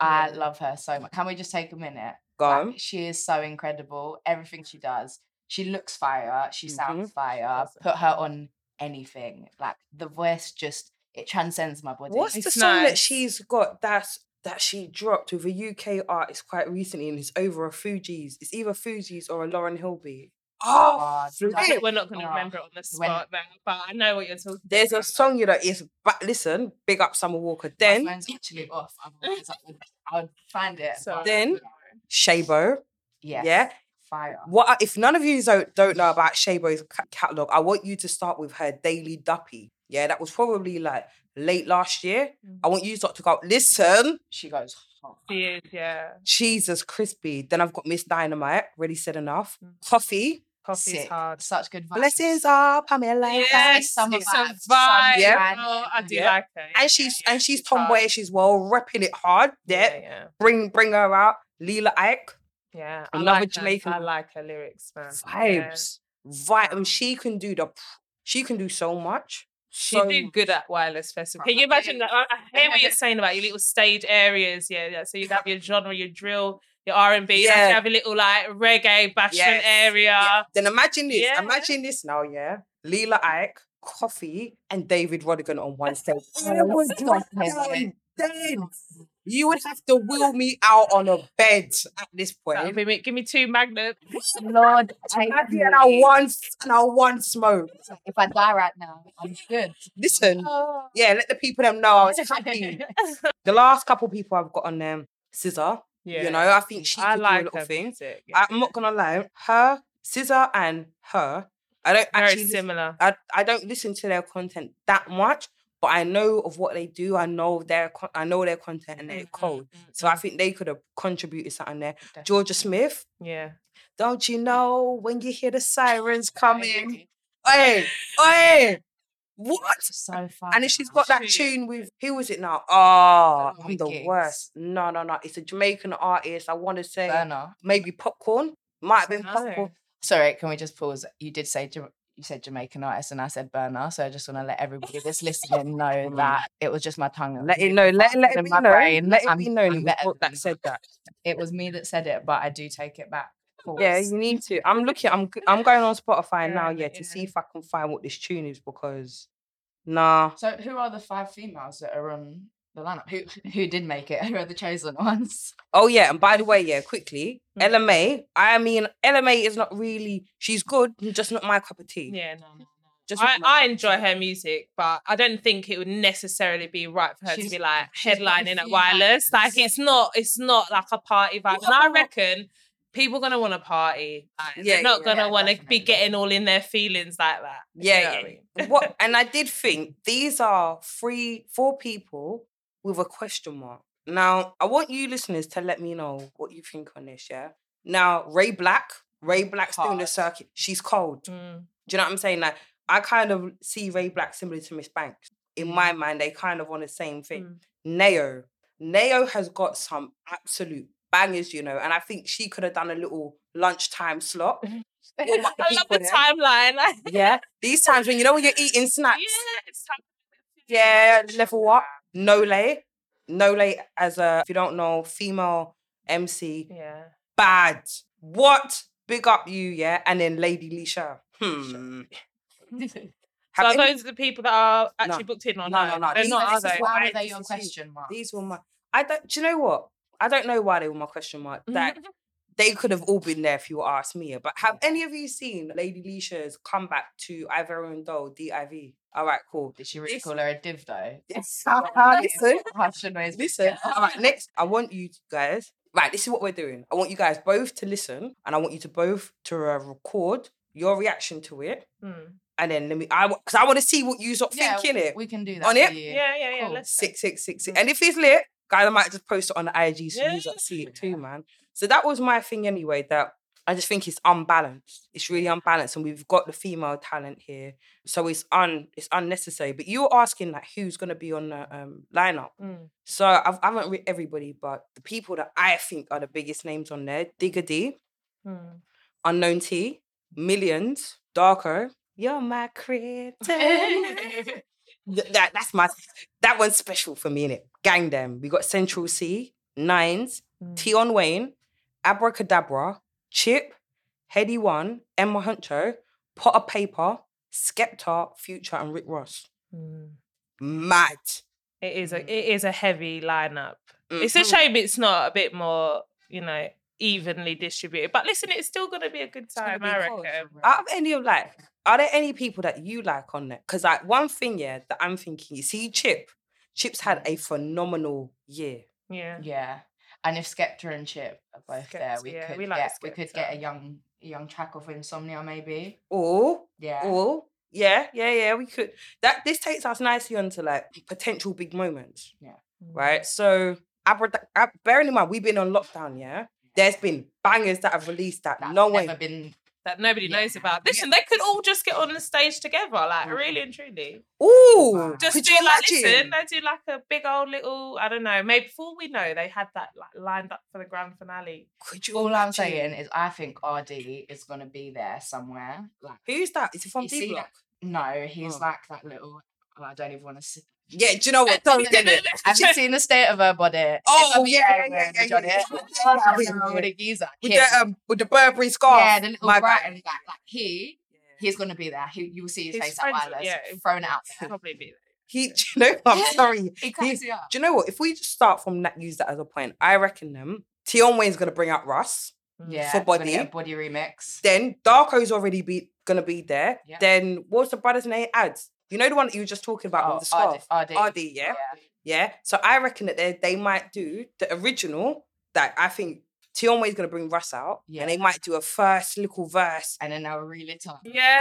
I love her so much. Can we just take a minute? Go Like, she is so incredible. Everything she does, she looks fire. She sounds Mhm. fire. Put her on anything. Like the voice, just it transcends my body. What's the It's song that she's got that's that she dropped with a UK artist quite recently and it's over a Fugees. It's either Fugees or a Lauren Hilby. Oh, oh God, flip. We're not going to Oh, remember it on the when- spot now, but I know what you're talking There's a song you know is but listen, big up Summer Walker. my Then phone's actually off. I would, find it. So- Then- Shaybo. yes, yeah. fire. What if none of you don't, don't know about Shaybo's catalog? I want you to start with her Daily Duppy. Yeah, that was probably like late last year. Mm. I want you to, to go listen. She goes hard. She is, yeah. Jesus crispy. Then I've got Miss Dynamite. Really said enough. Mm. Koffee. Koffee's Sick. hard. Such good vibes. Blessings are Pamela. Yes, summer it's a vibe. sun Yeah. Oh, I do Yeah. like her. And she's yeah, and she's hard. tomboyish as well, repping it hard. Yeah. Yeah, yeah. Bring bring her out. Lila Iké. Yeah, I Another like Jamaican- Her. I like her lyrics, man. Yeah. Vibes. Vibe. Um, And she can do the she can do so much. She'd So do good at wireless festival. Can you imagine that? I, I hear what you're saying about your little stage areas. Yeah, yeah. So you have your genre, your drill, your R and B. Yeah. You have a little like reggae bashment Yes, area. Yeah. Then imagine this. Yeah. Imagine this now, yeah. Lila Iké, Koffee, and David Rodigan on one stage. I stop dead. You would have to wheel me out on a bed at this point. would be me. Give me two magnets. Lord, take And. I want and I want smoke. If I die right now, I'm good. Listen, Oh. yeah, let the people them know I was happy. the last couple people I've got on them, SZA. Yeah. You know, I think she I could like do a little her thing. music, yeah. I'm not gonna lie, her, SZA and her, I don't Very actually listen- similar. I, I don't listen to their content that much, but I know of what they do. I know their I know their content and they're Mm, cold. mm, mm, So I mm. think they could have contributed something there. Definitely. Jorja Smith, Yeah. don't you know when you hear the sirens coming? Hey, hey, what? So fun. And she's got that Tune. with who was it now? Oh, I'm the worst. No, no, no. It's a Jamaican artist. I want to say Burna. maybe Popcaan. Might have been Popcaan. Sorry, can we just pause? You did say you said Jamaican artist, and I said burner. So I just want to let everybody that's listening know mm. that it was just my tongue. Let it know. Let, let it be my known. brain. Let I'm- be known. It was better Brooke that said that. It was me that said it, but I do take it back. Yeah, you need to. I'm looking. I'm I'm going on Spotify now. Yeah, Yeah, to yeah. see if I can find what this tune is because, nah. So who are the five females that are on the lineup? Who who did make it? Who are the chosen ones? Oh yeah, and by the way, yeah, quickly, Mm. Ella Mai. I mean, Ella Mai is not really. She's good, just not my cup of tea. Yeah, no, no, no. Just I, I enjoy her music, but I don't think it would necessarily be right for her She's- to be like she's got a headlining at few wireless. Like it's not, it's not like a party vibe. And I reckon people gonna want to party. Like, Yeah, they're not yeah, gonna want to be getting all in their feelings like that. You Yeah, know what I mean? what? And I did think these are three, four people with a question mark. Now, I want you listeners to let me know what you think on this. Yeah. Now, Ray BLK. Ray BLK's doing the circuit. She's cold. Mm. Do you know what I'm saying? Like, I kind of see Ray BLK similar to Miss Banks. In my mind, they kind of on the same thing. Mm. Neo. Neo has got some absolute bangers, you know. And I think she could have done a little lunchtime slot. I love the timeline. Yeah, these times when you know when you're eating snacks. yeah, it's time. Yeah, level up. Nole. Nole as a, if you don't know, female MC. Yeah. Bad. What? Big up you, yeah? And then Lady Leshurr. Hmm. So are any- those the people that are actually No. booked in or No, no? no, no. They're These not, are- are they? why- were they your question mark? These were my. I don't. Do you know what? I don't know why they were my question mark. That. they could have all been there if you asked me. But have any of you seen Lady Leshurr's comeback to Ivorian Doll DIV? All right, cool. Did she really This- call her a div though? Yes. Listen, Hush the noise. listen. All right, next, I want you guys. Right, this is what we're doing. I want you guys both to listen, and I want you to both to uh, record your reaction to it, Hmm. and then let me. I because I want to see what you sort of Yeah, think in it. we can do that. On for it? you. Yeah, yeah, yeah. Cool. Let's six six six six. And if it's lit, guys, I might just post it on the IG so you lot see it too, man. So that was my thing anyway. That I just think it's unbalanced. It's really unbalanced, and we've got the female talent here, so it's un it's unnecessary. But you were asking like who's gonna be on the um lineup. Mm. So I've, I haven't read everybody, but the people that I think are the biggest names on there: Digga D, Mm. Unknown T, M1llionz, Darkoo. You're my kryptonite. Th- that that's my that one's special for me, innit? Gang them. We got Central Cee, Nines, Mm. Tion Wayne, Abra Cadabra, Chip, Headie One, M Huncho, Potter Payper, Skepta, Future, and Rick Ross. Mm. Mad. It is a it is a heavy lineup. It's a Mhm. shame it's not a bit more, you know, evenly distributed. But listen, it's still gonna be a good time, I reckon. Out of any of like, are there any people that you like on there? Because like one thing, yeah, that I'm thinking, you see, Chip, Chip's had a phenomenal year. Yeah. Yeah. And if Skepta and Chip are both there, we yeah, could we like get we could get a young a young track of Insomnia maybe. Or Yeah. Or yeah, yeah, yeah, we could. That this takes us nicely onto like potential big moments, Yeah. right? Mm. So, Abra- Ab- bearing in mind we've been on lockdown, yeah. There's been bangers that have released that That's no way. never been That nobody Yeah. knows about. Yeah. Listen, they could all just get on the stage together, like Mhm. really and truly. Ooh, Just could do you like imagine? listen, they do like a big old little, I don't know, maybe before we know they had that like lined up for the grand finale. Could you all I'm saying is I think RD is gonna be there somewhere. Like Who's that? Is it from You D Block? no, he's Oh. like that little oh, I don't even want to see. Yeah, do you know what? Don't get it. Have you seen the state of her body? Oh, yeah, yeah, yeah, yeah, yeah, With a geezer. With the um, with the Burberry scarf. yeah, the little My bright guy. Like he, Yeah. he's gonna be there. He, you will see his face at wireless. yeah, thrown out there. Probably be He, do you know? I'm sorry. He. Do you know what? If we just start from that, use that as a point. I reckon them. Tion Wayne's gonna bring out Russ. Yeah, For body. body remix. Then Darkoo's already be gonna be there. Yeah. Then what's the brother's name? Adz. You know the one that you were just talking about Oh, with the scarf. RD, RD, yeah? Yeah. So I reckon that they they might do the original that I think Tion Wayne's gonna bring Russ out. Yeah. And they might do a first little verse. And then they'll reel it up. Yeah.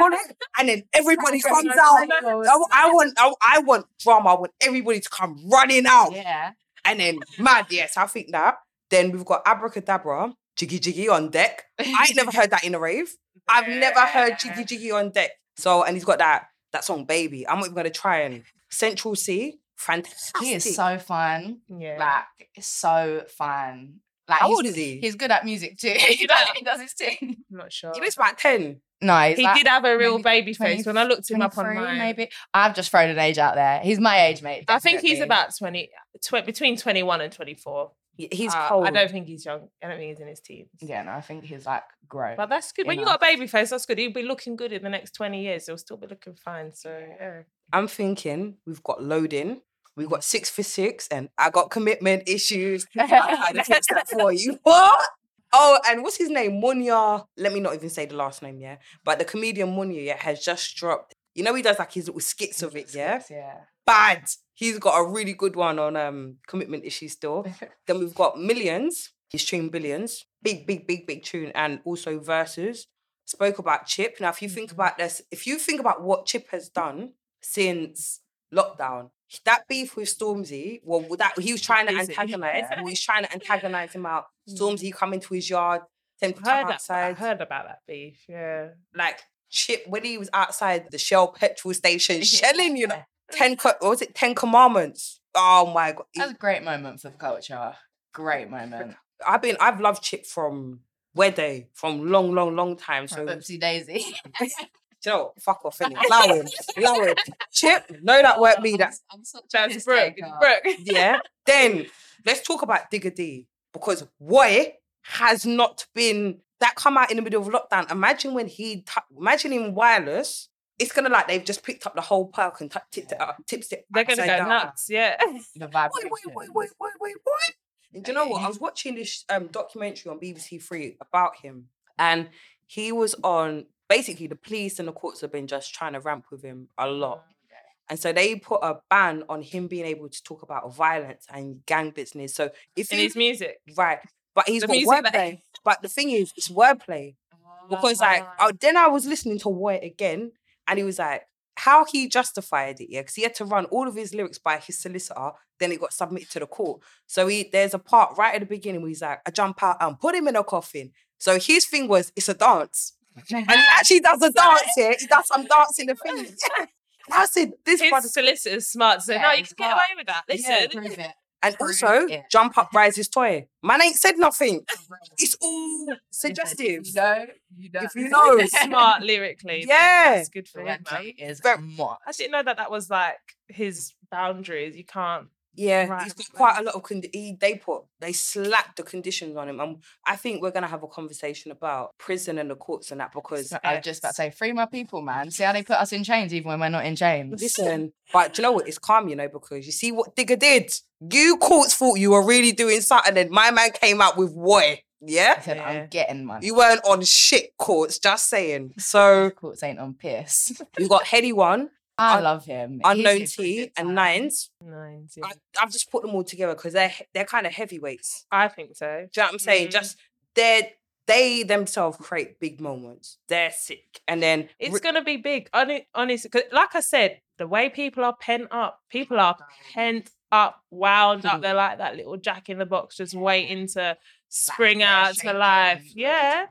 And then everybody comes out. right, right. I, wa- I want I, I want drama. I want everybody to come running out. Yeah. And then mad, yes, I think that. Then we've got Abra Cadabra, Jiggy Jiggy on deck. I ain't never heard that in a rave. I've never heard Jiggy Jiggy on deck. So, and he's got that that song Baby. I'm not even gonna try and Central Cee, fantastic. He is so fun. Yeah. Like so fun. Like How old is he? He's good at music too. he, does, his thing. I'm not sure. He looks about 10. No, he like did have a real baby face when I looked him up 23 online. Maybe I've just thrown an age out there. He's my age, mate. I think he's about 20, tw- between 21 and 24. He's Uh, cold. I don't think he's young. I don't think he's in his teens. Yeah, no, I think he's like grown. But that's good. When you got a baby face, that's good. He'll be looking good in the next 20 years. He'll still be looking fine. So, yeah. I'm thinking we've got loading, we've got six for six, and I got commitment issues. I had to fix that for you. What? Oh, and what's his name? Munya. Let me not even say the last name, yeah. But the comedian Munya yeah, has just dropped. You know, he does like his little skits of it, yeah. yeah. Bad. He's got a really good one on um commitment issues still. then we've got M1llionz. He's tuned billions. Big, big, big, big tune, and also verses. Spoke about Chip. Now, if you think Mhm. about this, if you think about what Chip has done since lockdown, that beef with Stormzy, well, that he was trying to antagonize. Yeah. He was trying to antagonize him out. Mm. Stormzy come into his yard, to come heard, that, I heard about that beef. Yeah. Like Chip when he was outside the Shell petrol station, shelling you know ten. What was it ten commandments? Oh my god! That was a great moment for culture. Great moment. I've been I've loved Chip from where they from long, long, long time. So Oopsie daisy. you know, fuck off, innit? Allow him, allow him. Chip, no, that weren't me. That I'm such That's Brooke. Brooke. yeah. then let's talk about Digga D because Boy has not been that come out in the middle of lockdown. Imagine when he t- imagine him wireless. It's gonna like they've just picked up the whole perk and t- tipped it up, tips it. They're gonna go down. nuts. Yeah. The Wait, wait, wait, wait, wait, wait, wait. And do you know what? I was watching this um, documentary on BBC Three about him, and he was on. Basically, the police and the courts have been just trying to ramp with him a lot. And so they put a ban on him being able to talk about violence and gang business. So if In his music. right, but he's The got music wordplay. But the thing is, it's wordplay because like Ah. oh, then I was listening to Woi again, and he was like how he justified it, yeah, because he had to run all of his lyrics by his solicitor. Then it got submitted to the court. So he there's a part right at the beginning where he's like, I jump out and put him in a coffin. So his thing was it's a dance. And he actually does a dance here. He does some dancing the thing. I said, this His brother solicitor's smart. So Yeah, no, you can get away with that. Yeah, Listen. Prove it. and Prove also it. jump up, rise his toy. Man ain't said nothing. It's all suggestive. You know, you know. If you know. smart lyrically. Yeah. That's good for him. man. Correctly is Very- much. I didn't know that that was like his boundaries. You can't. Yeah, Right, he's got quite a lot of condi- he, they put they slapped the conditions on him, and I think we're gonna have a conversation about prison and the courts and that because So I was just about to say, free my people, man. See how they put us in chains even when we're not in chains. listen, but do you know what? It's calm, you know, because you see what Digga did. You courts thought you were really doing something, and then my man came out with what? Yeah, I said, Yeah. I'm getting money. you weren't on shit courts. Just saying. So Courts ain't on piss. you got Headie One, I love him. Unknown here for a T, and. Nines. Nines. Yeah. I, I've just put them all together because they're they're kind of heavyweights. I think so. Do you know what I'm saying? Mm. Just they're they themselves create big moments. They're sick, and then It's Ri- gonna be big. Hon- Honestly, 'cause like I said, the way people are pent up, people are pent up, wound up. They're like that little jack in the box, just waiting to spring out to life. Yeah.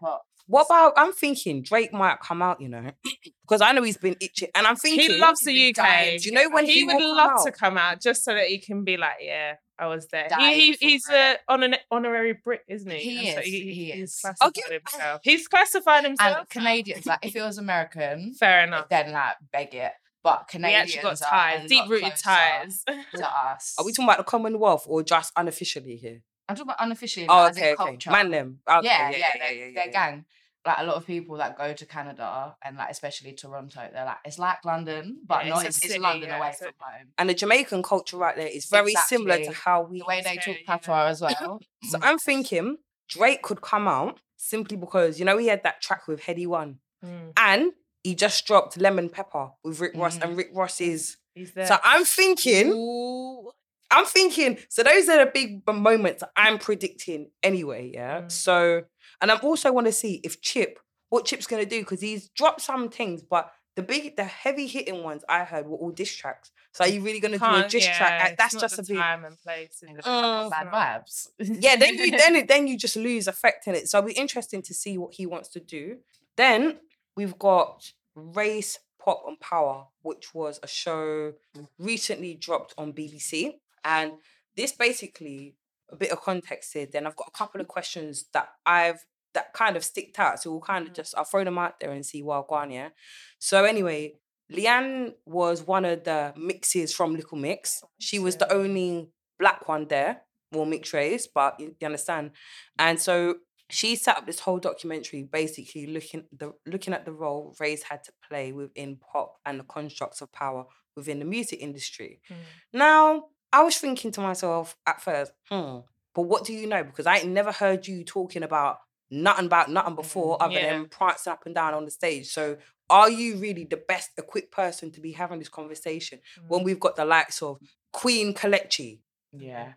To pop. what about? I'm thinking Drake might come out, you know, because I know he's been itching, and I'm thinking He loves the UK. dying Do you know when he, he, would will come love to come out just so that he can be like, yeah, I was there. He, he, he's a on an honorary Brit, isn't he? He That's what is, He, he he's is. Oh, classified give- himself. He's classified himself. And Canadians, like if it was American, Fair eh, enough. then like beg it. But We Canadians actually got ties, deep rooted ties. to us. Are we talking about the Commonwealth or just unofficially here? I'm talking about unofficially. Oh, as okay, okay. culture. Man, them. Okay, yeah, yeah, yeah, yeah, they're, yeah, gang. Like a lot of people that go to Canada and like especially Toronto, they're like it's like London, but not it's it's, London away from home. And the Jamaican culture right there is very similar to how we. The way they talk patois as well. So I'm thinking Drake could come out simply because you know he had that track with Headie One, Mm, and he just dropped Lemon Pepper with Rick Ross, Mhm. and Rick Ross is. So I'm thinking. Ooh. I'm thinking, so those are the big moments I'm predicting anyway, yeah. Mm. So, and I also want to see if Chip, what Chip's gonna do, because he's dropped some things, but the big, the heavy hitting ones I heard were all diss tracks. So, are you really gonna do a diss yeah, track? That's just a bit. time and place. And Mm. bad vibes. Yeah, then you then then you just lose effect in it. So, it'll be interesting to see what he wants to do. Then we've got Race, Pop, and Power, which was a show recently dropped on BBC. And this basically, a bit of context here, then I've got a couple of questions that I've that kind of sticked out. So we'll kind of Mm. just I'll throw them out there and see what go yeah. So anyway, Leigh-Anne was one of the mixes from Little Mix. She was the only black one there, well mixed race, but you, you understand. And so she set up this whole documentary basically looking the looking at the role Ray's had to play within pop and the constructs of power within the music industry. Mm. Now, I was thinking to myself at first, hmm, but what do you know? Because I ain't never heard you talking about nothing about nothing before Mm, other yeah. than prancing up and down on the stage. So are you really the best equipped person to be having this conversation when Mm. we've got the likes of Queen Kalechi? yeah.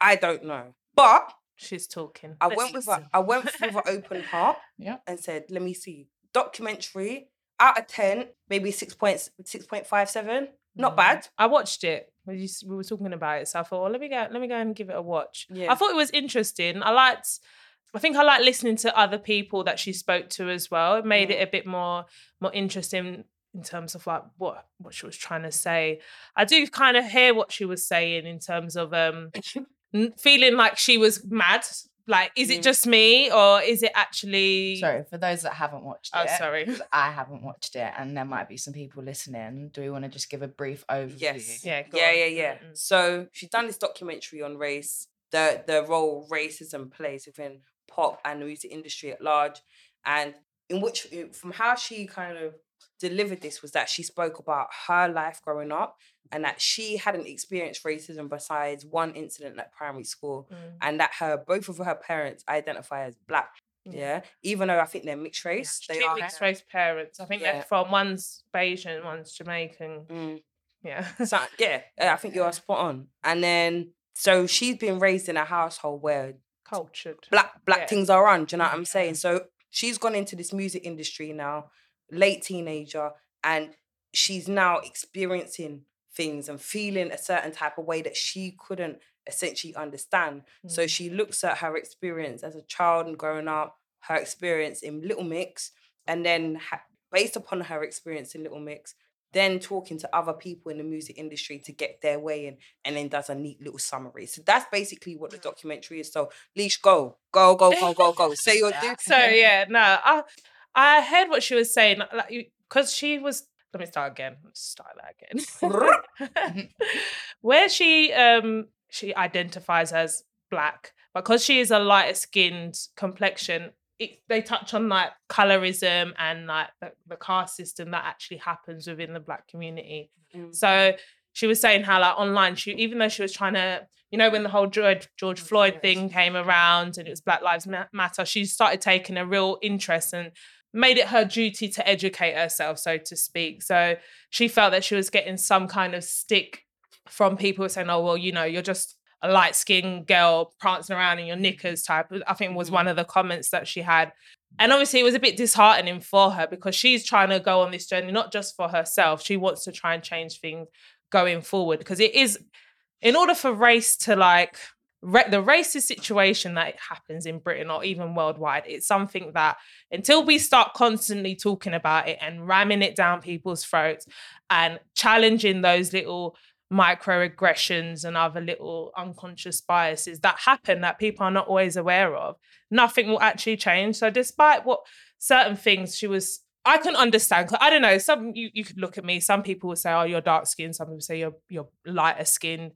I don't know. But She's talking. I Let's went with a. I went with an open heart Yeah. and said, let me see. Documentary out of 10, maybe 6 points, 6.57. Not Mm. bad. I watched it. We, were talking about it, so I thought, well, let me go. Let me go and give it a watch. Yeah. I thought it was interesting. I liked. I think I like listening to other people that she spoke to as well. It made it a bit more more interesting in terms of like what what she was trying to say. I do kind of hear what she was saying in terms of um feeling like she was mad Like, is it just me or is it actually? Sorry, for those that haven't watched Oh, it. sorry. 'cause I haven't watched it, and there might be some people listening. Do we want to just give a brief overview? Yes. Yeah, go yeah, yeah, yeah. Mm-mm. So she's done this documentary on race, the the role racism plays within pop and the music industry at large, and in which from how she kind of delivered this was that she spoke about her life growing up and that she hadn't experienced racism besides one incident at primary school Mm. and that her both of her parents identify as black Yeah. yeah even though i think they're mixed race they Two are mixed race parents. I think Yeah. they're from one's Bajan, one's Jamaican. Mm. Yeah. So, yeah, yeah, I think you're spot on. And then, so she's been raised in a household where Cultured. black black Yeah. things are on. Do you know what I'm Yeah. saying? So she's gone into this music industry now, late teenager, and she's now experiencing things and feeling a certain type of way that she couldn't essentially understand. So Mm. she looks at her experience as a child and growing up, her experience in Little Mix, and then ha- based upon her experience in Little Mix, then talking to other people in the music industry to get their way in, and then does a neat little summary. So that's basically what the documentary is. So, Leash, go, go, go, go, go, go. Say your. So yeah, no, I I heard what she was saying, like because she was. Let me start again. Let's start that again. Where she um she identifies as black, because she is a lighter skinned complexion. It, they touch on like colorism and like the, the caste system that actually happens within the black community. Mm. So she was saying how like online, she even though she was trying to, you know, when the whole George George Floyd Yes. thing came around and it was Black Lives Matter, she started taking a real interest and made it her duty to educate herself, so to speak. So she felt that she was getting some kind of stick from people saying, "Oh, well, you know, you're just." A light skinned girl prancing around in your knickers type. I think was Mhm. one of the comments that she had. And obviously, it was a bit disheartening for her because she's trying to go on this journey, not just for herself. She wants to try and change things going forward because it is, in order for race to like, ra- the racist situation that happens in Britain or even worldwide, it's something that until we start constantly talking about it and ramming it down people's throats and challenging those little microaggressions and other little unconscious biases that happen that people are not always aware of, nothing will actually change. So, despite what certain things she was, I can understand. I don't know. Some you, you could look at me. Some people will say, "Oh, you're dark skinned." Some people say you're you're lighter skinned.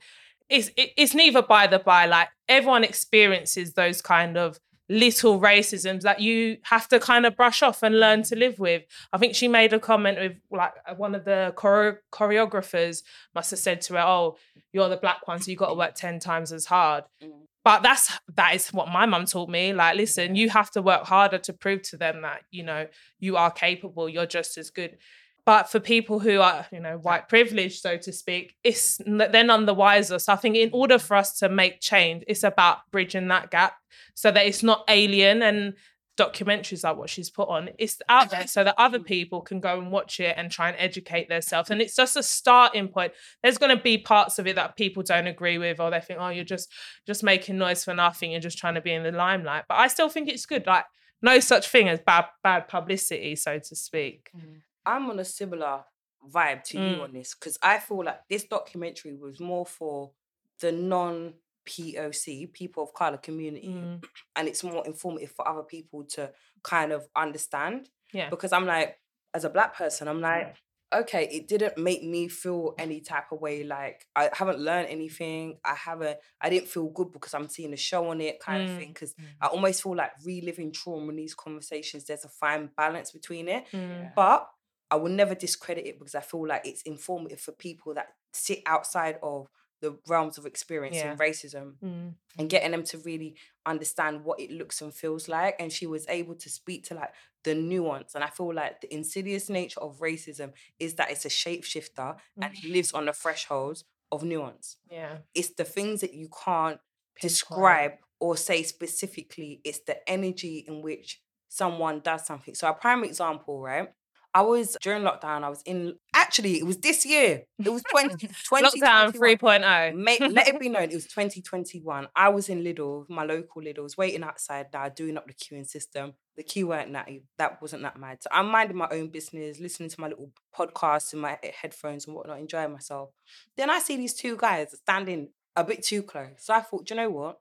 It's it, it's neither by the by. Like everyone experiences those kind of little racisms that you have to kind of brush off and learn to live with. I think she made a comment with like one of the choreo- choreographers must have said to her, "Oh, you're the black one, so you got to work ten times as hard." Mm. But that's that is what my mum taught me. Like, listen, you have to work harder to prove to them that you know you are capable. You're just as good. But for people who are, you know, white privileged, so to speak, it's they're none the wiser. So I think in order for us to make change, it's about bridging that gap so that it's not alien and documentaries like what she's put on. It's out there so that other people can go and watch it and try and educate themselves. And it's just a starting point. There's going to be parts of it that people don't agree with, or they think, oh, you're just just making noise for nothing. You're just trying to be in the limelight. But I still think it's good. Like no such thing as bad bad publicity, so to speak. Mm-hmm. I'm on a similar vibe to you Mm. on this because I feel like this documentary was more for the non POC, people of color community, Mm, and it's more informative for other people to kind of understand. Yeah. Because I'm like, as a black person, I'm like, okay, it didn't make me feel any type of way. Like I haven't learned anything. I haven't. I didn't feel good because I'm seeing a show on it, kind of Mm. thing. Because I almost feel like reliving trauma in these conversations. There's a fine balance between it. mm, But I will never discredit it because I feel like it's informative for people that sit outside of the realms of experiencing Yeah. racism mm. and getting them to really understand what it looks and feels like. And she was able to speak to like the nuance. And I feel like the insidious nature of racism is that it's a shapeshifter and it lives on the thresholds of nuance. Yeah. It's the things that you can't Pinpoint. describe or say specifically. It's the energy in which someone does something. So a prime example, right? I was during lockdown, I was in actually it was this year. It was 20, 20 Lockdown 3.0. Mate, let it be known, it was 2021. I was in Lidl, my local Lidl's, waiting outside now, doing up the queuing system. The queue weren't that that wasn't that mad. So I'm minding my own business, listening to my little podcasts in my headphones and whatnot, enjoying myself. Then I see these two guys standing a bit too close. So I thought, do you know what?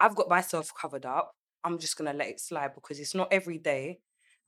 I've got myself covered up. I'm just gonna let it slide because it's not every day.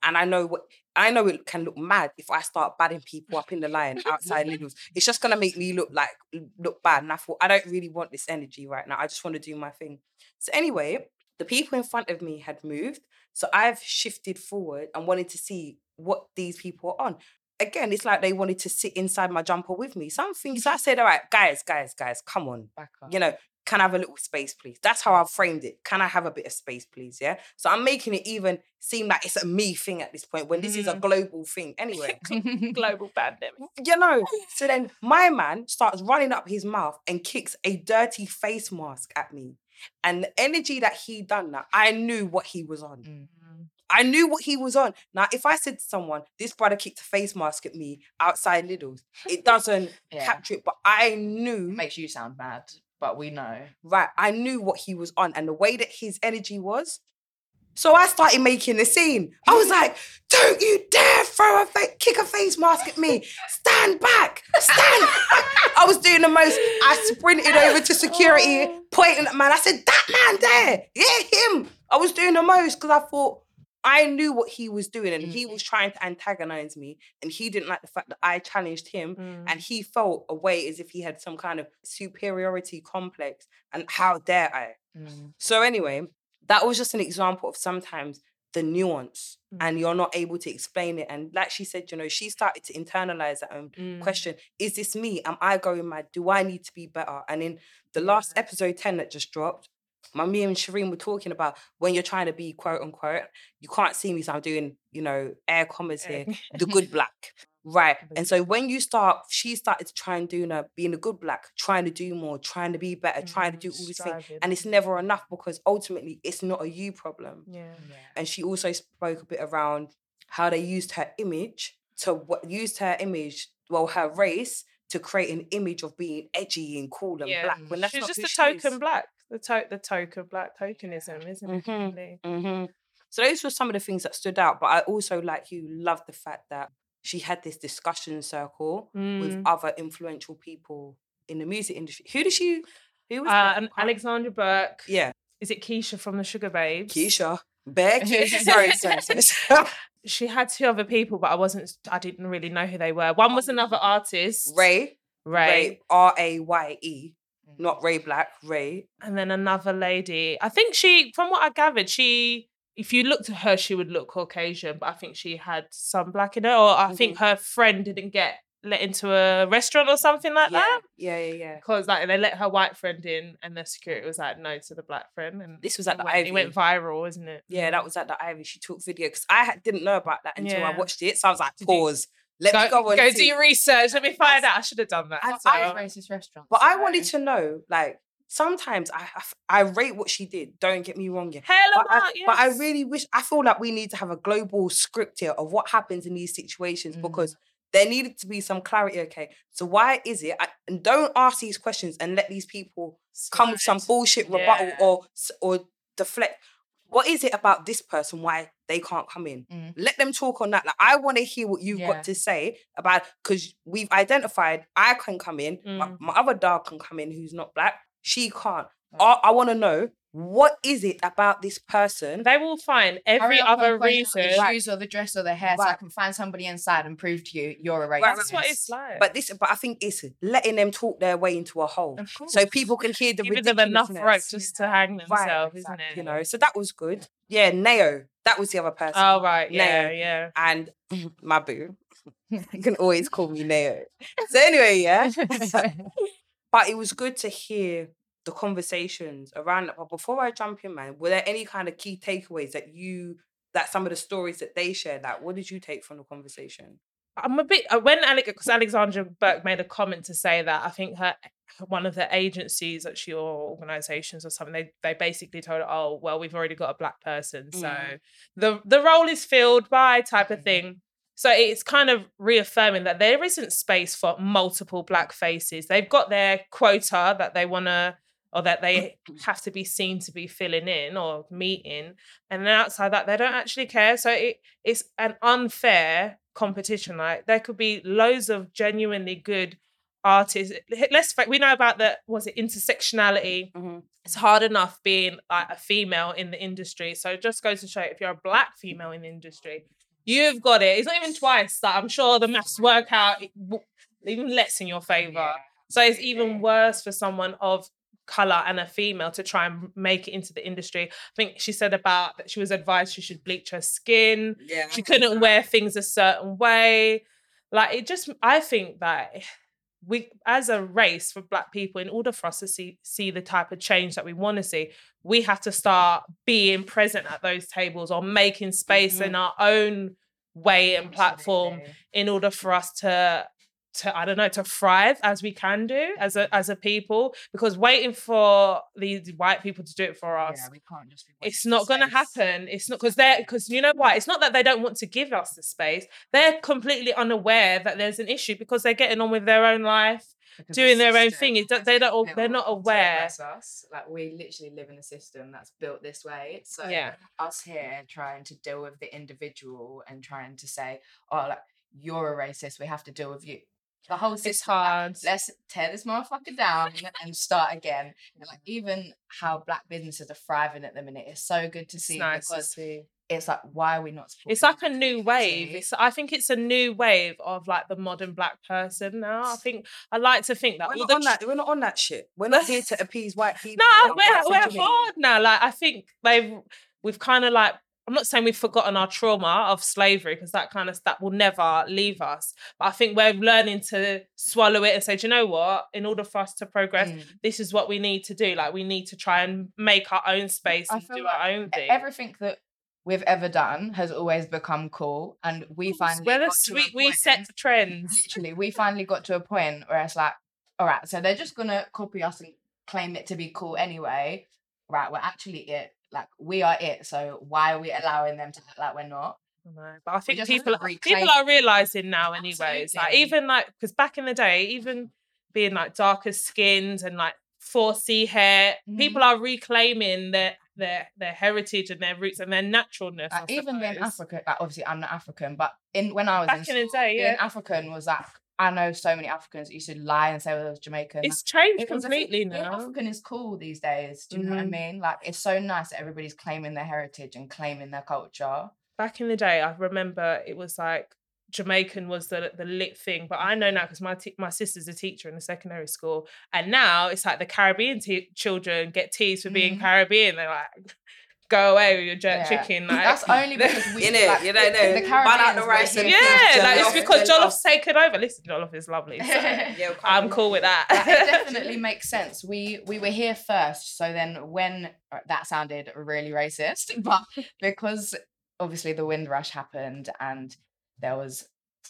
And I know what I know it can look mad if I start batting people up in the line outside Lidl's. It's just gonna make me look like look bad. And I thought I don't really want this energy right now. I just want to do my thing. So anyway, the people in front of me had moved. So I've shifted forward and wanted to see what these people are on. Again, it's like they wanted to sit inside my jumper with me. Something. So I said, all right, guys, guys, guys, come on. Back up. You know, can I have a little space, please? That's how I've framed it. Can I have a bit of space, please? Yeah. So I'm making it even seem like it's a me thing at this point when this is a Mhm. global thing. Anyway, Global pandemic. you know. So then my man starts running up his mouth and kicks a dirty face mask at me. And the energy that he done that, I knew what he was on. Mm. I knew what he was on. Now, if I said to someone, this brother kicked a face mask at me outside Lidl's, it doesn't Yeah. capture it. But I It knew makes you sound bad, but we know. right, I knew what he was on and the way that his energy was. So I started making a scene. I was like, "Don't you dare throw a fa- kick a face mask at me! Stand back! Stand!" back." I was doing the most. I sprinted over to security, oh. pointing at man. I said, "That man there, yeah, him." I was doing the most because I thought I knew what he was doing, and he was trying to antagonize me, and he didn't like the fact that I challenged him Mm. and he felt a way as if he had some kind of superiority complex and how dare i Mm. so anyway that was just an example of sometimes the nuance Mm. and you're not able to explain it and like she said you know she started to internalize that own Mm. question is this me am i going mad do i need to be better and in the last episode 10 that just dropped my me and Shireen were talking about when you're trying to be quote unquote you can't see me so i'm doing you know air commas here the good black. Right. And so when you start, she started to try and do her being a good black, trying to do more, trying to be better, mm-hmm, trying to do all these things. And it's never enough because ultimately it's not a you problem. yeah. And she also spoke a bit around how they used her image to what used her image, well, her race to create an image of being edgy and cool and Yeah. black. When that's She's not just who a she is. token black. The to- the token black tokenism, isn't it? Mhm. really? hmm So those were some of the things that stood out. But I also, like you, love the fact that she had this discussion circle with Mm. other influential people in the music industry. Who did she? Who was Uh, and Alexandra Burke. Yeah, Is it Keisha from the Sugababes? Keisha. Bear Keisha. sorry, sorry. She had two other people, but I wasn't. I didn't really know who they were. One was another artist, Raye. Raye, Raye. R A Y E. Not Ray BLK. Raye. and then another lady. I think she, from what I gathered, she. If you looked at her, she would look Caucasian, but I think she had some black in her, or I think mm-hmm. her friend didn't get let into a restaurant or something like Yeah. that. Yeah, yeah, yeah. Because like they let her white friend in, and the security was like no to the black friend, and This was at the went, Ivy. it went viral, wasn't it? Yeah, that was at the Ivy. She took video because I didn't know about that until I watched it. So I was like, Did you- pause. Let go, me go go to- do your research. Let me find out. I should have done that. I, So- I- racist restaurant. But I wanted to know, like, sometimes I, I I rate what she did. Don't get me wrong. Yeah. Hella But I, Mark, but I really wish I feel like we need to have a global script here of what happens in these situations Mm. because there needed to be some clarity. Okay, so why is it? I, and don't ask these questions and let these people come with some bullshit rebuttal Yeah. or or deflect. What is it about this person why they can't come in? Mm. Let them talk on that. Like I want to hear what you've Yeah. got to say about because we've identified I can come in, my, Mm. my other dog can come in who's not black. She can't. I, I want to know what is it about this person They will find every up other and find out reason. The shoes or the dress or the hair, so I can find somebody inside and prove to you you're a racist. Right, That's what it's like. But this, but I think it's letting them talk their way into a hole, Of course. so people can hear the giving them enough rope ridiculousness. just to hang Right, themselves, isn't it? You know, so that was good. Yeah, Neo, that was the other person. Oh right, yeah, Neo. yeah. and my boo. You can always call me Neo. So anyway, yeah. but it was good to hear the conversations around that. But before I jump in, man, were there any kind of key takeaways that you that some of the stories that they shared? Like, what did you take from the conversation? I'm a bit uh, when Alex because Alexandra Burke made a comment to say that I think her one of the agencies actually or organizations or something they they basically told her oh well we've already got a black person so Mm. the the role is filled by type of Mhm. thing so it's kind of reaffirming that there isn't space for multiple black faces they've got their quota that they want to or that they have to be seen to be filling in or meeting and then outside that they don't actually care so it it's an unfair competition like there could be loads of genuinely good artists. Let's fa- we know about the was it intersectionality. Mhm. It's hard enough being like a female in the industry. So it just goes to show if you're a black female in the industry, you've got it. It's not even twice. Like I'm sure the maths work out even less in your favor. So it's even worse for someone of color and a female to try and make it into the industry. I think she said about that she was advised she should bleach her skin. Yeah. She couldn't wear things a certain way. Like it just I think that we as a race for black people in order for us to see see the type of change that we want to see we have to start being present at those tables or making space in our own way and platform Absolutely. in order for us to to I don't know to thrive as we can do as a as a people because waiting for these white people to do it for us Yeah, we can't just be it's not going to happen it's not because they're because you know why it's not that they don't want to give us the space they're completely unaware that there's an issue because they're getting on with their own life Because doing the their own thing. It they don't. They're not aware. Us. Like we literally live in a system that's built this way. So yeah us here trying to deal with the individual and trying to say, oh, like you're a racist, we have to deal with you. The whole system. it's like, hard Let's tear this motherfucker down and start again. And like even how black businesses are thriving at the minute is so good to it's see nice to see it's like why are we not? it's like a new wave it's i think it's a new wave of like the modern black person now i think i like to think that We're not the on that. We're not on that shit. We're not here to appease white people. No, we're white we're hard now. Like I think they've we've kind of like I'm not saying we've forgotten our trauma of slavery because that kind of that will never leave us. But I think we're learning to swallow it and say, do you know what? In order for us to progress, Mm. this is what we need to do. Like we need to try and make our own space I and do like our own thing. Everything that we've ever done has always become cool, and we finally We're the got to a sweet we point- set the trends. literally we finally got to a point where it's like all right so they're just gonna copy us and claim it to be cool anyway right we're actually it like we are it so why are we allowing them to act like we're not I But I think just have to people reclaim- people are realizing now, anyways. Like even like because back in the day, even being like darker skins and like 4C hair, Mhm. people are reclaiming their their their heritage and their roots and their naturalness. Like, even in suppose. africa like obviously i'm not african but in when i was Back in, in the school, day, being african was like i know so many africans that used to lie and say well, I was jamaican it's changed It was a thing. completely now. African is cool these days. Do you know what I Mhm. mean? Like it's so nice that everybody's claiming their heritage and claiming their culture. Back in the day, I remember it was like Jamaican was the the lit thing, but I know now because my te- my sister's a teacher in a secondary school, and now it's like the Caribbean te- children get teased for being Mhm. Caribbean. They're like, "Go away with your jerk Yeah. chicken." Like, That's only because we Innit? like, You don't know. The Bun out the Caribbeans rice were and here yeah, like it's because jollof. Jollof's taken over. Listen, Jollof is lovely. So Yeah, I'm cool with that. Like, it definitely makes sense. We we were here first, so then when uh, that sounded really racist, but because obviously the Windrush happened and there was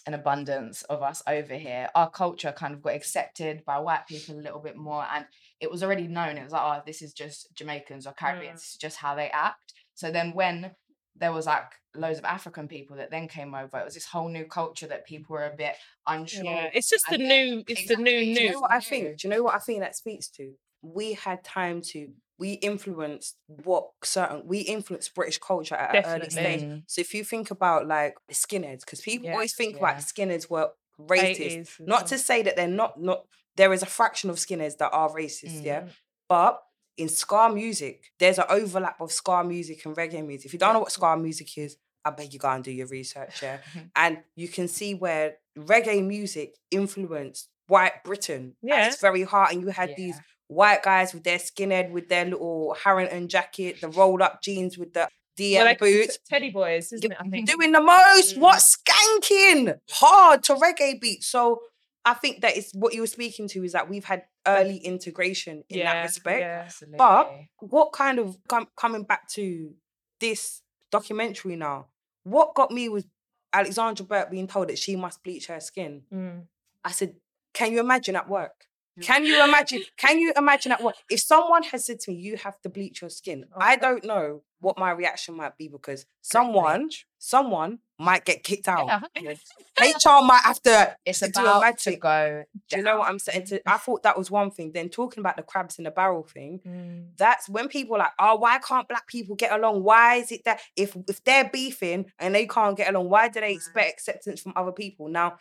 an abundance of us over here, our culture kind of got accepted by white people a little bit more, and it was already known. It was like, oh, this is just Jamaicans or Caribbeans. Mm. This just how they act. So then when there was like loads of African people that then came over, it was this whole new culture that people were a bit unsure. yeah, it's just the new. It's the new exactly, Do you new. know what I think? Do you know what I think that speaks to? We had time to. We influenced what certain. We influenced British culture at an early stage. So if you think about like skinheads, because people Yeah, always think yeah. like skinheads were racist. 80s Not to say that they're not. Not there is a fraction of skinheads that are racist. Yeah, Mm. but in ska music, there's an overlap of ska music and reggae music. If you don't know what ska music is, I beg you go and do your research, yeah. And you can see where reggae music influenced white Britain. Yeah. its very hard. and you had these white guys with their skinhead, with their little Harrington jacket, the rolled up jeans with the DM Well, like boots. Teddy Boys, isn't it? I think. Doing the most, what Mm. skanking hard to reggae beats. So I think that is what you were speaking to is that we've had early integration in that respect yeah. Absolutely. But what kind of com- coming back to this documentary now? What got me was Alexandra Burke being told that she must bleach her skin. Mm. I said, "Can you imagine at work? Can you imagine? Can you imagine at work? If someone has said to me, you have to bleach your skin, I don't know what my reaction might be because someone, someone might get kicked out. Yeah. HR might have to it's to do a about to thing. go. Do you know what I'm saying? To, I thought that was one thing. Then talking about the crabs in the barrel thing, Mm. that's when people are like, oh, why can't black people get along? Why is it that if if they're beefing and they can't get along, why do they expect acceptance from other people? Now,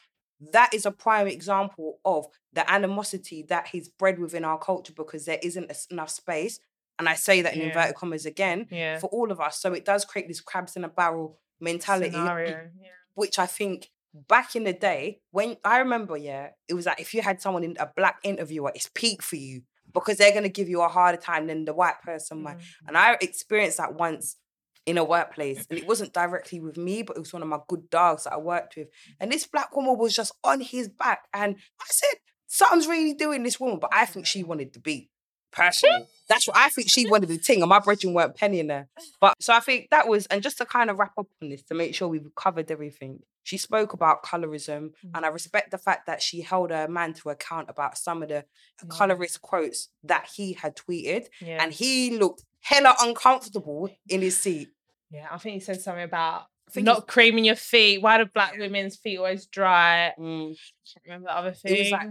that is a prime example of the animosity that is bred within our culture because there isn't enough space. And I say that in Yeah. inverted commas again Yeah. for all of us. So it does create this crabs in a barrel mentality, Scenario. Yeah. which I think back in the day, when I remember, yeah, it was like if you had someone in a black interviewer, it's peak for you because they're gonna give you a harder time than the white person might. Mm. And I experienced that once in a workplace, and it wasn't directly with me, but it was one of my good dogs that I worked with. And this black woman was just on his back, and I said, "Something's really doing this woman," but I think she wanted the beat. Personally, that's what I think she wanted the thing, and my brethren weren't pennying there. But so I think that was, and just to kind of wrap up on this to make sure we've covered everything. She spoke about colorism, and I respect the fact that she held her man to account about some of the colorist quotes that he had tweeted, Yeah. and he looked hella uncomfortable in his seat. yeah. I think he said something about not creaming your feet. Why do black women's feet always dry? Mm. can't remember the other It thing. was like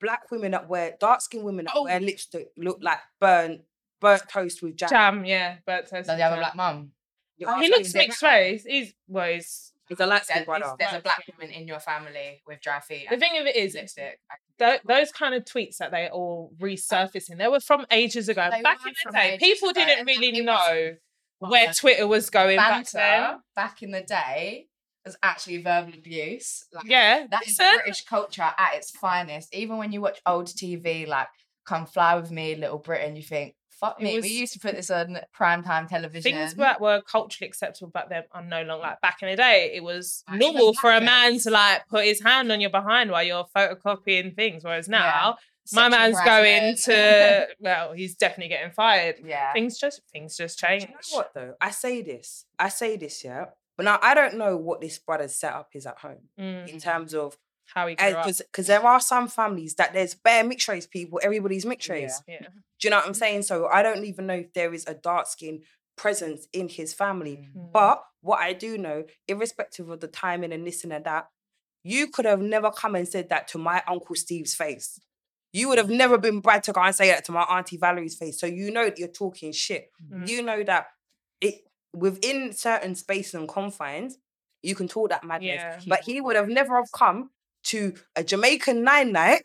black women that wear dark skinned women that Oh. wear lipstick look like burnt burnt toast with jam. jam, yeah. But Does he have a black mum? You're oh, he looks mixed race. He's well, he's He's a light There- skinned brother. There's a black woman in your family with dry feet. the thing of it is, lipstick. tho- those kind of tweets that they all resurfacing, they were from ages ago. They Back in the day, people ago, didn't and really know where Twitter was going back then. back in the day was actually verbal abuse. Like, Yeah, that is listen. British culture at its finest. Even when you watch old TV, like "Come Fly with Me," Little Britain, you think, "Fuck It me." was- we used to put this on primetime television. Things that were culturally acceptable back then are no longer like back in the day. It was Like, even normal for a man to like put his hand on your behind while you're photocopying things. Whereas Yeah. now, my man's going to well, he's definitely getting fired. yeah. Things just things just Do change. you know what though? I say this. I say this, yeah. But now I don't know what this brother's setup is at home Mm, in terms of how he grew up. because there are some families that there's bare mixed race people, everybody's mixed race. Yeah. Do you know what I'm saying? So I don't even know if there is a dark skin presence in his family. Mm. But what I do know, irrespective of the timing and this and that, you could have never come and said that to my Uncle Steve's face. You would have never been bad to go and say that to my Auntie Valerie's face. So you know that you're talking shit. Mm. You know that it within certain spaces and confines, you can talk that madness. Yeah. But he would have never have come to a Jamaican nine night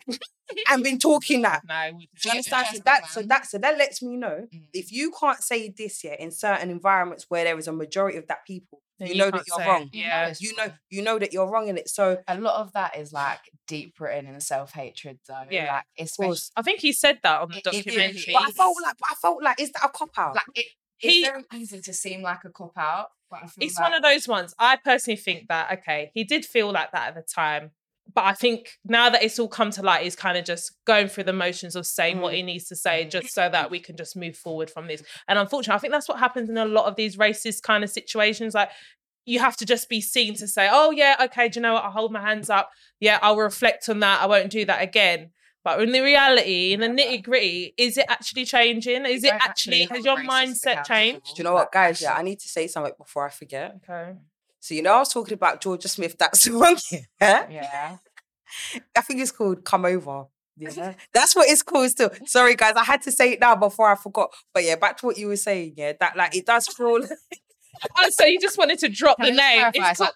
and been talking that. No, Do you understand? So that, so that so that lets me know Mm. if you can't say this yet in certain environments where there is a majority of that people, Then you know that you're wrong. Yeah. You know, you know that you're wrong in it. So a lot of that is like deep written in self hatred, though. Yeah, like, especially. I think he said that on the It- it documentary. but I felt like but I felt like is that a cop out? like it, it's He- very easy to seem like a cop out. It's like, one of those ones. I personally think that okay, he did feel like that at the time, but I think now that it's all come to light, he's kind of just going through the motions of saying what Mm. he needs to say, Mm. just so that we can just move forward from this. And unfortunately, I think that's what happens in a lot of these racist kind of situations. Like you have to just be seen to say, "Oh yeah, okay, do you know what? I'll hold my hands up. Yeah, I'll reflect on that. I won't do that again." But in the reality, in the nitty gritty, is it actually changing? Is it actually actually has your mindset changed? Do you know what, guys? Yeah, I need to say something before I forget. Okay. So you know, I was talking about Jorja Smith. That song, yeah. Yeah. I think it's called "Come Over." Yeah, that's what it's called. Still, sorry guys, I had to say it now before I forgot. But yeah, back to what you were saying. Yeah, that like it does feel. Oh, so you just wanted to drop Can the name. clarify? It's It's called-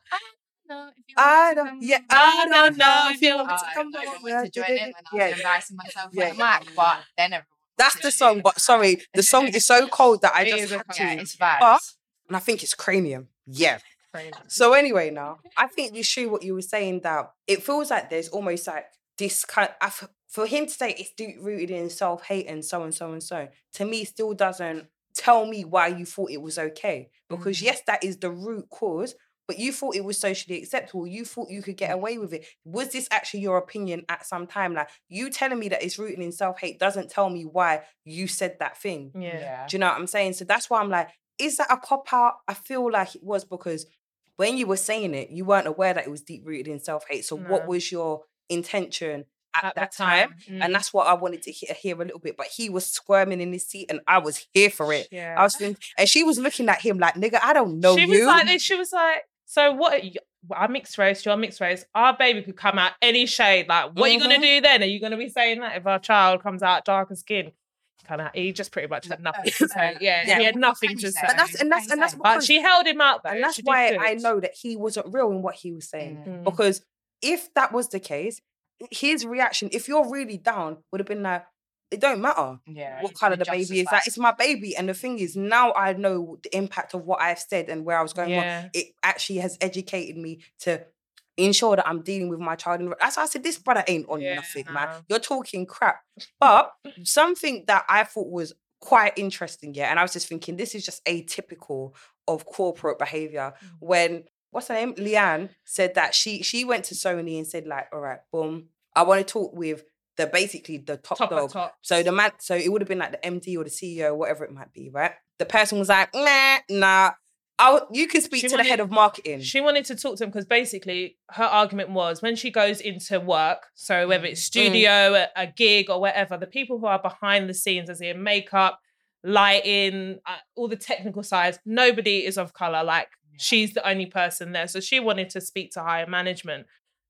know if you I don't. Yeah. I don't know if you want to I come don't over. to join in when I Yeah, embarrassing myself Yeah. the but then everyone that's the song. But sorry, the song is so cold that I just had yeah, to. it's vibes. But- And I think it's cranium. Yeah. So anyway, now I think you true what you were saying that it feels like there's almost like this kind. I f- for him to say it's deep rooted in self hate and so and so and so to me still doesn't tell me why you thought it was okay because Mhm. yes, that is the root cause. But you thought it was socially acceptable. You thought you could get away with it. Was this actually your opinion at some time? Like you telling me that it's rooted in self hate doesn't tell me why you said that thing. Yeah. Do you know what I'm saying? So that's why I'm like, is that a cop out? I feel like it was because when you were saying it, you weren't aware that it was deep rooted in self hate. So what was your intention at, At that time? Mm. And that's what I wanted to hear, hear a little bit. But he was squirming in his seat, and I was here for it. Yeah. I was, thinking, and she was looking at him like, "Nigga, I don't know she you." was like. She was like, "So what? Are you, well, I'm mixed race. You're mixed race. Our baby could come out any shade. Like, what are you Mm-hmm. gonna do then? Are you gonna be saying that if our child comes out darker skin? Kind of. He just pretty much had nothing to say. Yeah, Yeah. he had nothing to say. But that's and that's and that's But But she held him out though. and that's She why. I know that he wasn't real in what he was saying Mm. Mm. because if that was the case, his reaction, if you're really down, would have been like, it don't matter Yeah. what color the baby is. Like, it's my baby. And the thing is, now I know the impact of what I've said and where I was going wrong. Yeah. It actually has educated me to ensure that I'm dealing with my child. That's why I said this brother ain't on Yeah, nothing, nah. man. You're talking crap. But something that I thought was quite interesting, yeah, and I was just thinking this is just atypical of corporate behavior Mm. when what's her name? Leigh-Anne said that she she went to Sony and said, like, all right, boom, I want to talk with the basically the top, Top dog. top. So the man, so it would have been like the MD or the CEO, whatever it might be, right? The person was like, nah, nah. I'll, you can speak She to the head of marketing. She wanted to talk to him because basically her argument was when she goes into work, so whether it's studio, a, a gig, or whatever, the people who are behind the scenes, as in makeup, lighting, uh, all the technical sides, nobody is of color. Like she's the only person there. So she wanted to speak to higher management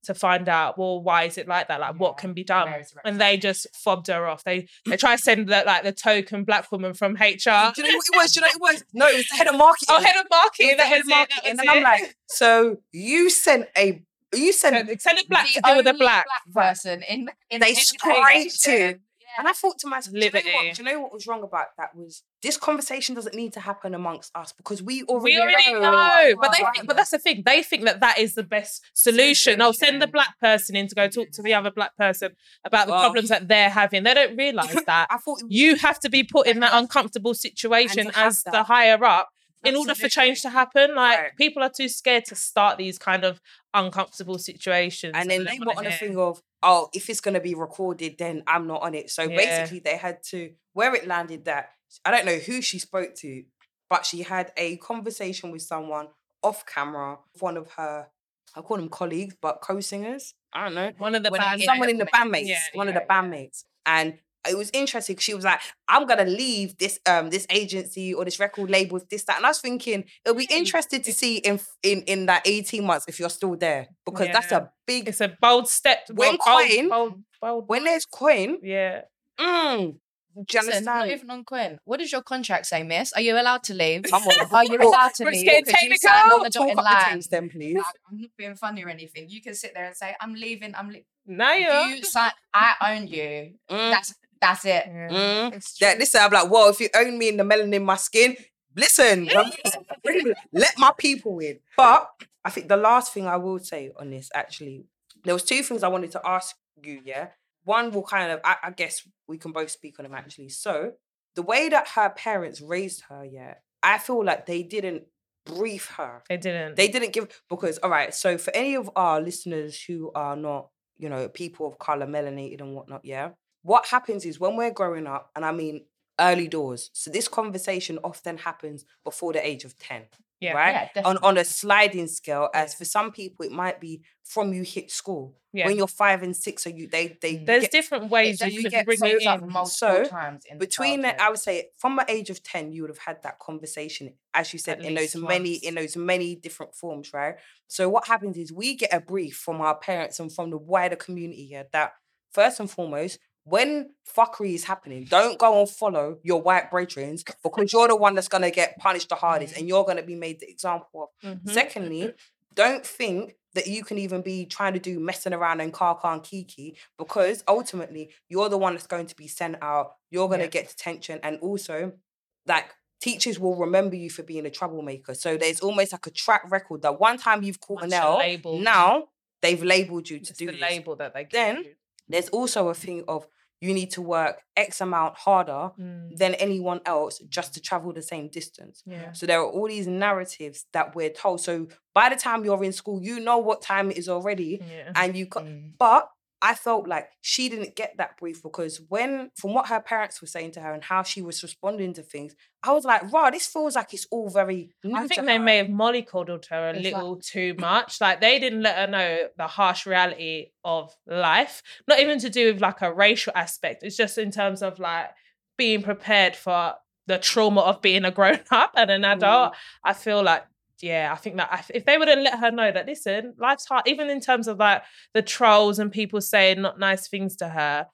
to find out, well, why is it like that? Like, what can be done? where is the And they just fobbed her off. They they try to send the, like the token black woman from HR. Do you know what it was? Do you know what it was? No, it was the head of oh, marketing. Oh, head of marketing. the head of marketing. And I'm like, so you sent a, you sent, send it black the to deal with the only black. person in, in They the scraped organization. It. and I thought to myself, do you, know what, do you know what was wrong about that was this conversation doesn't need to happen amongst us because we already, We already know. know, but they think, but that's the thing. They think that that is the best solution. I'll send the black person in to go talk to the other black person about the Well- problems that they're having. They don't realize that I thought was you have to be put in that uncomfortable situation have as the higher up in order for change to happen. Like Right. people are too scared to start these kind of uncomfortable situations, and then they wanna were on a thing of, oh, if it's gonna be recorded, then I'm not on it. So Yeah. basically, they had to where it landed that I don't know who she spoke to, but she had a conversation with someone off camera, one of her, I call them colleagues, but co-singers. I don't know. One of the When bands. someone in the bandmates, yeah, one of yeah, the yeah. bandmates, and it was interesting. 'cause She was like, "I'm gonna leave this um this agency or this record label with this that," and I was thinking it'll be interested to see in in in that 18 months if you're still there because that's a big It's a bold step. When bold, coin- bold, bold, when there's coin. yeah. Mm, do you Listen, not even on Quinn. What does your contract say, miss? Are you allowed to leave? Come on. Are you allowed to leave? getting Because you technical. signed on the Talk dotted up the line. tapes then, please. Like, I'm not being funny or anything. You can sit there and say, "I'm leaving. I'm leaving." Now you're. You sign. I own you. Mm, That's that's it. Yeah. mm. It's Yeah, true. listen, I'm like, well, if you own me in the melanin in my skin, listen, let my people in. But I think the last thing I will say on this, actually, there was two things I wanted to ask you. Yeah, one will kind of, I, I guess we can both speak on them actually. So the way that her parents raised her, yeah, I feel like they didn't brief her. They didn't. They didn't give because all right. So for any of our listeners who are not, you know, people of color, melanated and whatnot, yeah. What happens is when we're growing up, and I mean early doors. So this conversation often happens before the age of ten, Yeah. right? Yeah, on on a sliding scale. As for some people, it might be from you hit school Yeah. when you're five and six. So you they they mm. There's get- different ways that you can get bring brought it in. multiple So, times in between the, I would say from the age of 10 you would have had that conversation as you said At in those least many in those many different forms right so what happens is we get a brief from our parents and from the wider community here that first and foremost when fuckery is happening don't go and follow your white brethren because you're the one that's going to get punished the hardest Mm. and you're going to be made the example of Mhm. Secondly, don't think that you can even be trying to do messing around and car and kiki because ultimately you're the one that's going to be sent out. You're going to Yeah. get detention, and also like teachers will remember you for being a troublemaker. So there's almost like a track record that one time you've caught an L, now they've labeled you to It's do the this. label that they give Then- you. There's also a thing of you need to work X amount harder Mm, than anyone else just to travel the same distance. yeah. So there are all these narratives that we're told. So by the time you're in school, you know what time it is already, Yeah. and you. Co- Mm. but I felt like she didn't get that brief because when, from what her parents were saying to her and how she was responding to things, I was like, "Wow, this feels like it's all very." I think they her." may have mollycoddled her a little too much. Like they didn't let her know the harsh reality of life. Not even to do with like a racial aspect. It's just in terms of like being prepared for the trauma of being a grown up and an mm-hmm. adult. I feel like yeah, I think that if- they would have let her know that listen, life's hard, even in terms of like the trolls and people saying not nice things to her.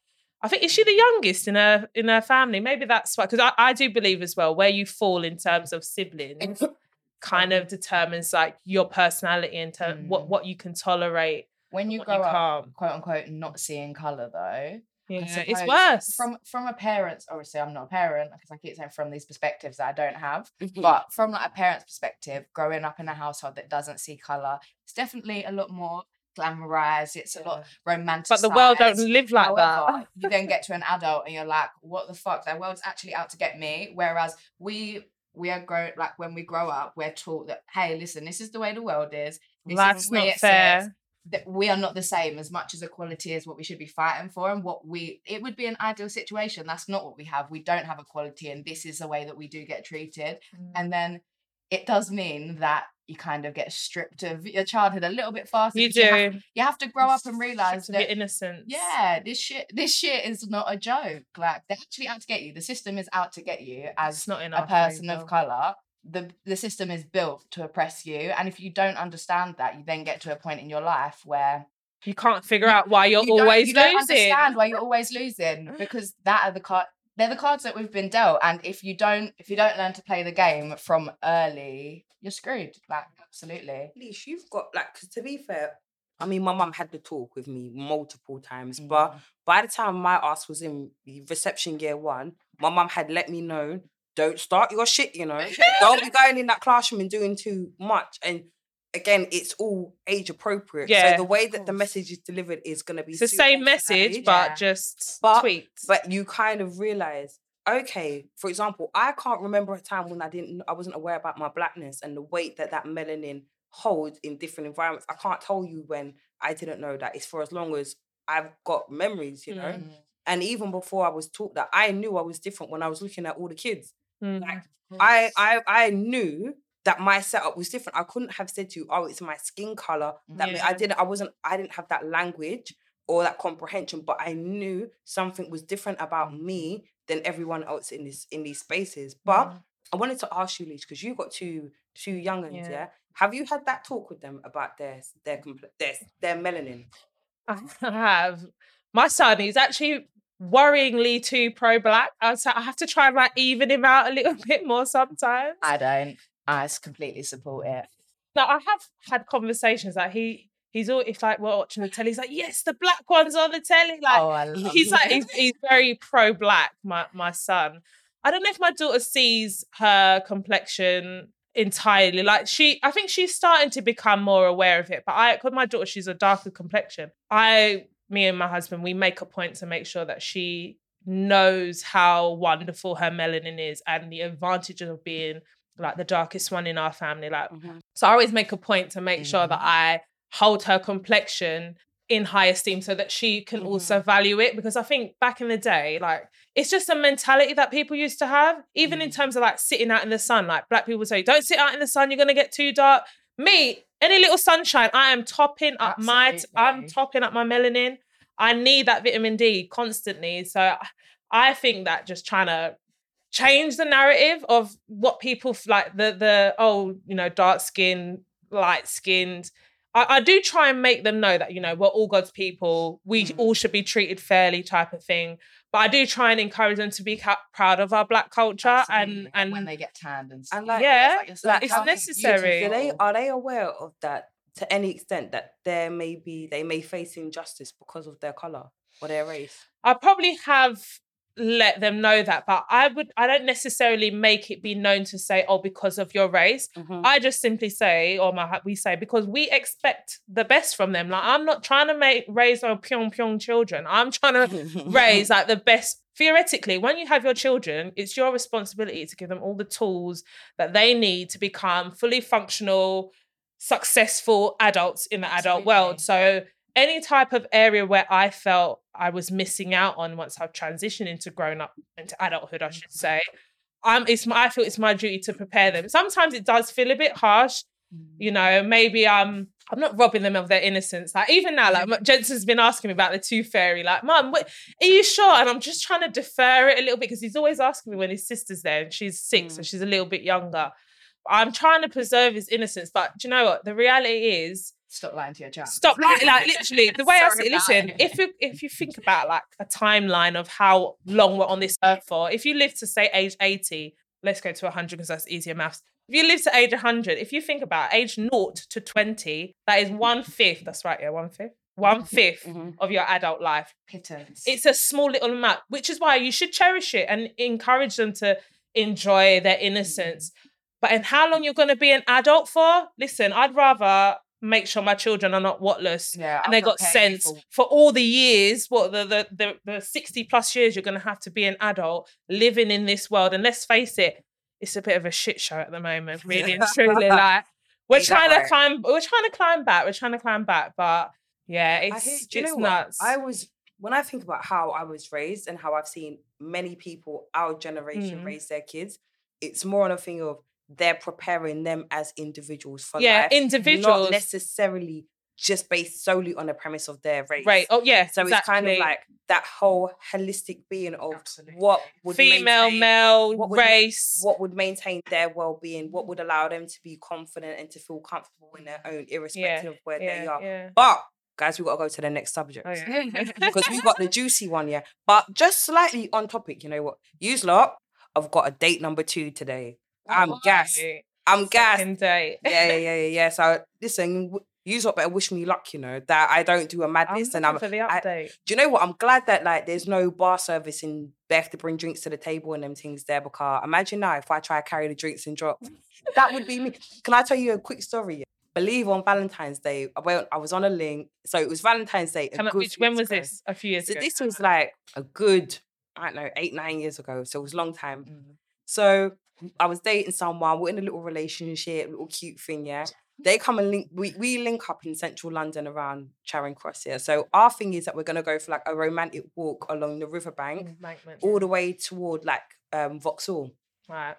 I think is she the youngest in her in her family? Maybe that's why. Because I, I do believe as well where you fall in terms of siblings kind of determines like your personality and ter- what Mm. what you can tolerate when you grow you up, can't. quote unquote, not seeing color though. Yeah, it's worse. from from a parent's. Obviously, I'm not a parent because I keep saying from these perspectives that I don't have. Mm. But from like a parent's perspective, growing up in a household that doesn't see color, it's definitely a lot more glamorized. It's a lot romantic. but the world don't live like However, that. you then get to an adult and you're like, what the fuck? The world's actually out to get me. Whereas we we are grow like when we grow up, we're taught that hey, listen, this is the way the world is. This Life's not fair. says that we are not the same as much as equality is what we should be fighting for and what we it would be an ideal situation. That's not what we have. We don't have equality and this is the way that we do get treated. Mm. and then it does mean that you kind of get stripped of your childhood a little bit faster You 'cause you have, do. you have to grow up and realize that innocent. yeah this shit this shit is not a joke. Like they're actually out to get you. The system is out to get you as It's not a person of color the the system is built to oppress you and if you don't understand that you then get to a point in your life where You can't figure out why you're you don't- always you don't losing. understand why you're always losing because that are the card they're the cards that we've been dealt and if you don't if you don't learn to play the game from early you're screwed like absolutely at least you've got like 'cause to be fair i mean my mum had the talk with me multiple times but Mm. by the time my ass was in reception year one my mum had let me know don't start your shit you know don't be going in that classroom and doing too much and again it's all age appropriate Yeah, so the way that the message is delivered is going to be It's the same message, age. but Yeah. just But- tweaked. but you kind of realize okay for example i can't remember a time when i didn't i wasn't aware about my blackness and the weight that that melanin holds in different environments i can't tell you when i didn't know that it's for as long as i've got memories you know Mm. and even before i was taught that i knew i was different when i was looking at all the kids Mm. like i i i knew that my setup was different i couldn't have said to you oh it's my skin color that mean- i didn't i wasn't i didn't have that language or that comprehension but i knew something was different about me than everyone else in this in these spaces but Mm. i wanted to ask you Liz, because you got two two young ones Yeah. yeah. have you had that talk with them about their their their, their melanin I have. My son is actually worryingly too pro black. I was like, I have to try and like even him out a little bit more sometimes. i don't i completely support it No, I have had conversations that he he's all if like we're watching the telly, he's like, yes, the black one's on the telly. Like oh he's like he's, he's very pro black, my my son. I don't know if my daughter sees her complexion entirely. Like she I think she's starting to become more aware of it. But I because my daughter, she's a darker complexion. I me and my husband, we make a point to make sure that she knows how wonderful her melanin is and the advantages of being like the darkest one in our family. Like mm-hmm. so I always make a point to make sure that mm-hmm. I hold her complexion in high esteem so that she can also mm-hmm. value it because I think back in the day like it's just a mentality that people used to have even in mm. terms of like sitting out in the sun like black people say don't sit out in the sun you're going to get too dark me any little sunshine I am topping up my I'm topping up my melanin. I need that vitamin D constantly. So I- think that just trying to change the narrative of what people like the the oh you know dark skin light skinned. I, I do try and make them know that you know we're all god's people. We Mhm. all should be treated fairly type of thing but i do try and encourage them to be ca- proud of our black culture Absolutely. and and when they get tanned and stuff and like yeah, like, like it's necessary. do they are they aware of that to any extent that there may be they may face injustice because of their color or their race I probably have let them know that, but I would I don't necessarily make it be known to say, oh, because of your race. Mm-hmm. I just simply say, or my we say, because we expect the best from them. Like I'm not trying to make raise our pyong pyong children. I'm trying to raise like the best. Theoretically, when you have your children, it's your responsibility to give them all the tools that they need to become fully functional, successful adults in the adult world. So any type of area where I felt I was missing out on once I've transitioned into grown up into adulthood, I should say, um, it's my, I feel it's my duty to prepare them. Sometimes it does feel a bit harsh, you know. Maybe um, I'm not robbing them of their innocence. Like even now, like Jensen's been asking me about the tooth fairy. Like, mom, what, are you sure? And I'm just trying to defer it a little bit because he's always asking me when his sister's there and she's six, so she's a little bit younger. I'm trying to preserve his innocence, but do you know what? The reality is, stop lying to your child stop like, like literally the way I see it. Listen, it. if you if you think about like a timeline of how long we're on this earth for, if you live to say age 80, let's go to 100 because that's easier maths. If you live to age 100, if you think about age 0 to 20, that is one fifth. That's right, yeah, one fifth. one fifth Mhm. of your adult life. Pittance. It's a small little amount, which is why you should cherish it and encourage them to enjoy their innocence. But in how long you're going to be an adult for? Listen, I'd rather make sure my children are not whatless yeah, and they got sense for- for all the years, what the the the, the 60 plus years you're gonna have to be an adult living in this world. And let's face it, it's a bit of a shit show at the moment, really and truly. Like we're trying to climb, we're trying to climb back, we're trying to climb back, but yeah, it's hear- it's know what? nuts. I was when I think about how I was raised and how I've seen many people our generation Mm. raise their kids, it's more on a thing of they're preparing them as individuals for yeah, life, individuals. not necessarily just based solely on the premise of their race. Right. Oh yeah. So it's kind of like that whole holistic being of Absolutely. what would female, maintain- male, what would- race. what would maintain their well-being, what would allow them to be confident and to feel comfortable in their own, irrespective of where they are. yeah. But guys, we got to go to the next subject Oh, yeah. because we got the juicy one, yeah. But just slightly on topic, you know what? Use lot. I've got a date number two today. I'm gassed. I'm gassed. Second date. Yeah, yeah, yeah, yeah, yeah. So listen, use lot better wish me luck, you know, that I don't do a I'm madness and I'm for the I- update. do you know what? I'm glad that like there's no bar service and they have to bring drinks to the table and them things there because imagine now if I try to carry the drinks and drop. that would be me. Can I tell you a quick story? Believe on Valentine's Day, I went, I was on a link. So it was Valentine's Day. Can I- which, when was ago. this? A few years So ago. this was like a good, I don't know, eight, nine years ago. So it was a long time. Mm. So I was dating someone, we're in a little relationship, little cute thing, yeah. They come and link, we, we link up in central London around Charing Cross here. So our thing is that we're gonna go for like a romantic walk along the riverbank all the way toward like um Vauxhall. Right.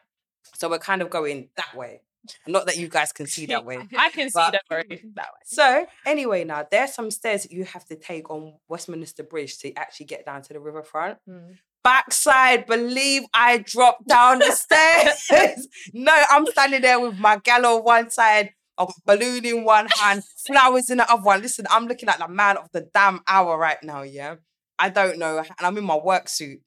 So we're kind of going that way. Not that you guys can see that way. I can see that very that way. So anyway, now there's some stairs that you have to take on Westminster Bridge to actually get down to the riverfront. Mm. Backside, believe I dropped down the stairs. no, I'm standing there with my gal on one side, a balloon in one hand, flowers in the other one. Listen, I'm looking at the man of the damn hour right now, yeah? I don't know. And I'm in my work suit.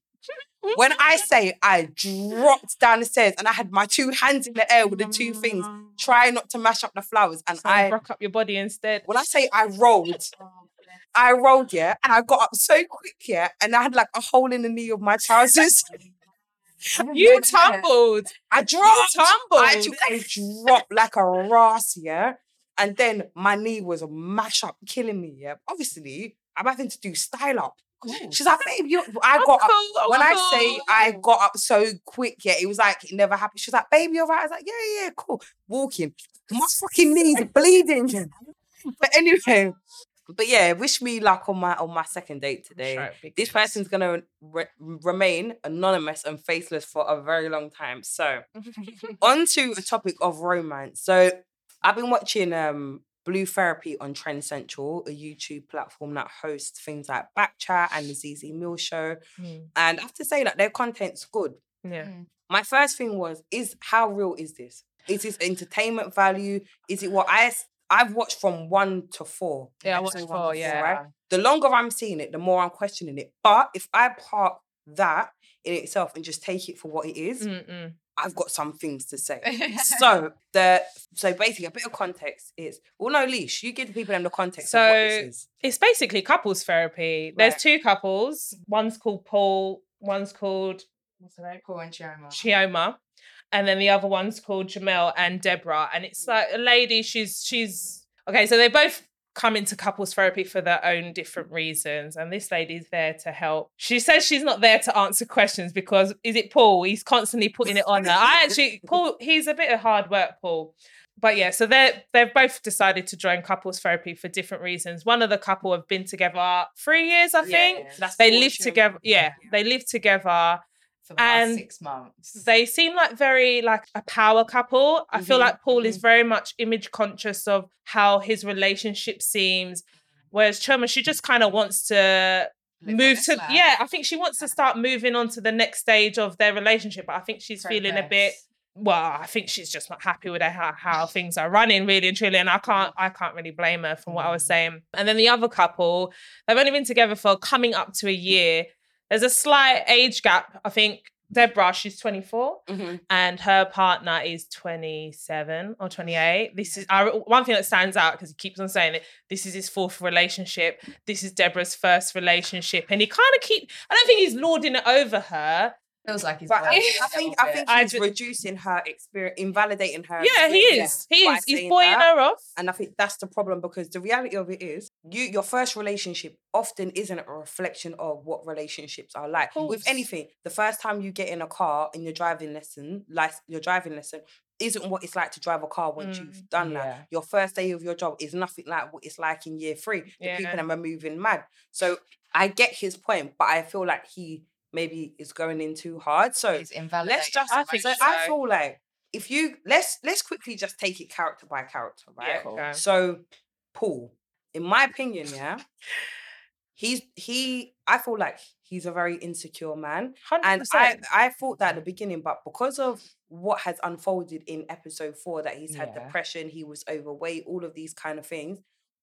When I say I dropped down the stairs and I had my two hands in the air with the two things, mm. trying not to mash up the flowers. And So I, rock up your body instead. when I say I rolled, I rolled, yeah, and I got up so quick, yeah, and I had like a hole in the knee of my trousers. Oh you tumbled. I dropped. tumbled. I took a drop like a ras, yeah. And then my knee was a mash up, killing me, yeah. Obviously, I'm having to do style up. She's like, babe, you. I got up. Uncle, When I say I oh. got up so quick, yeah, it was like it never happened. She's like, baby, you're right. I was like, yeah, yeah, cool. Walking. My fucking knees bleeding. But anyway, but yeah, wish me luck on my on my second date today Right, this person's gonna re- remain anonymous and faceless for a very long time. So, on to a topic of romance. So, I've been watching um Blue Therapy on Trend Central, a YouTube platform that hosts things like Backchat and the Zeze Millz Show. Mm, And I have to say that their content's good. Yeah. My first thing was, is how real is this? Is this entertainment value? Is it what I s- I've watched from one to four? Yeah, I watched one four, yeah. right? the longer I'm seeing it, the more I'm questioning it. But if I park that in itself and just take it for what it is, Mm-mm. I've got some things to say. so the so basically a bit of context is well no leash, you give the people them the context of what this So- is. It's basically couples therapy. There's two couples. One's called Paul. One's called what's her name? Paul and Chioma. Chioma. And then the other one's called Jamel and Deborah. And it's mm. like a lady, she's she's okay, so they both come into couples therapy for their own different reasons. And this lady's there to help. She says she's not there to answer questions because is it Paul? He's constantly putting it on her. I actually Paul, he's a bit of hard work, Paul. But yeah, so they're they've both decided to join couples therapy for different reasons. One of the couple have been together three years, I think. That's They live together. Yeah, they live together for the last and six months. they seem like very like a power couple. I feel Mhm, like Paul is very much image conscious of how his relationship seems, whereas Chioma she just kind of wants to Live move to life. yeah. I think she wants to start moving on to the next stage of their relationship. But I think she's feeling a bit. Well, I think she's just not happy with how, how things are running, really and truly. And I can't, I can't really blame her from what I was Mm. saying. And then the other couple, they've only been together for coming up to a year. There's a slight age gap. I think Deborah, she's 24 Mhm. and her partner is 27 or 28. This is I, one thing that stands out because he keeps on saying it. This is his fourth relationship. This is Deborah's first relationship. And he kind of keep, I don't think he's lording it over her. Feels like he's. But I, think- I think little I bit. think I he's ju- reducing her experience, invalidating her. Yeah, he is. He is. He's that. her off. And I think that's the problem because the reality of it is, you your first relationship often isn't a reflection of what relationships are like. With anything, the first time you get in a car in your driving lesson, like your driving lesson, isn't what it's like to drive a car once Mm, you've done yeah. that. Your first day of your job is nothing like what it's like in year three. The Yeah. people are moving mad. So I get his point, but I feel like he maybe is going in too hard. So let's just I think so. I feel like if you let's let's quickly just take it character by character, right? Yeah, okay. So Paul, in my opinion, yeah, he's he I feel like he's a very insecure man. 100%. And I I thought that at the beginning, but because of what has unfolded in episode four, that he's had Yeah. depression, he was overweight, all of these kind of things.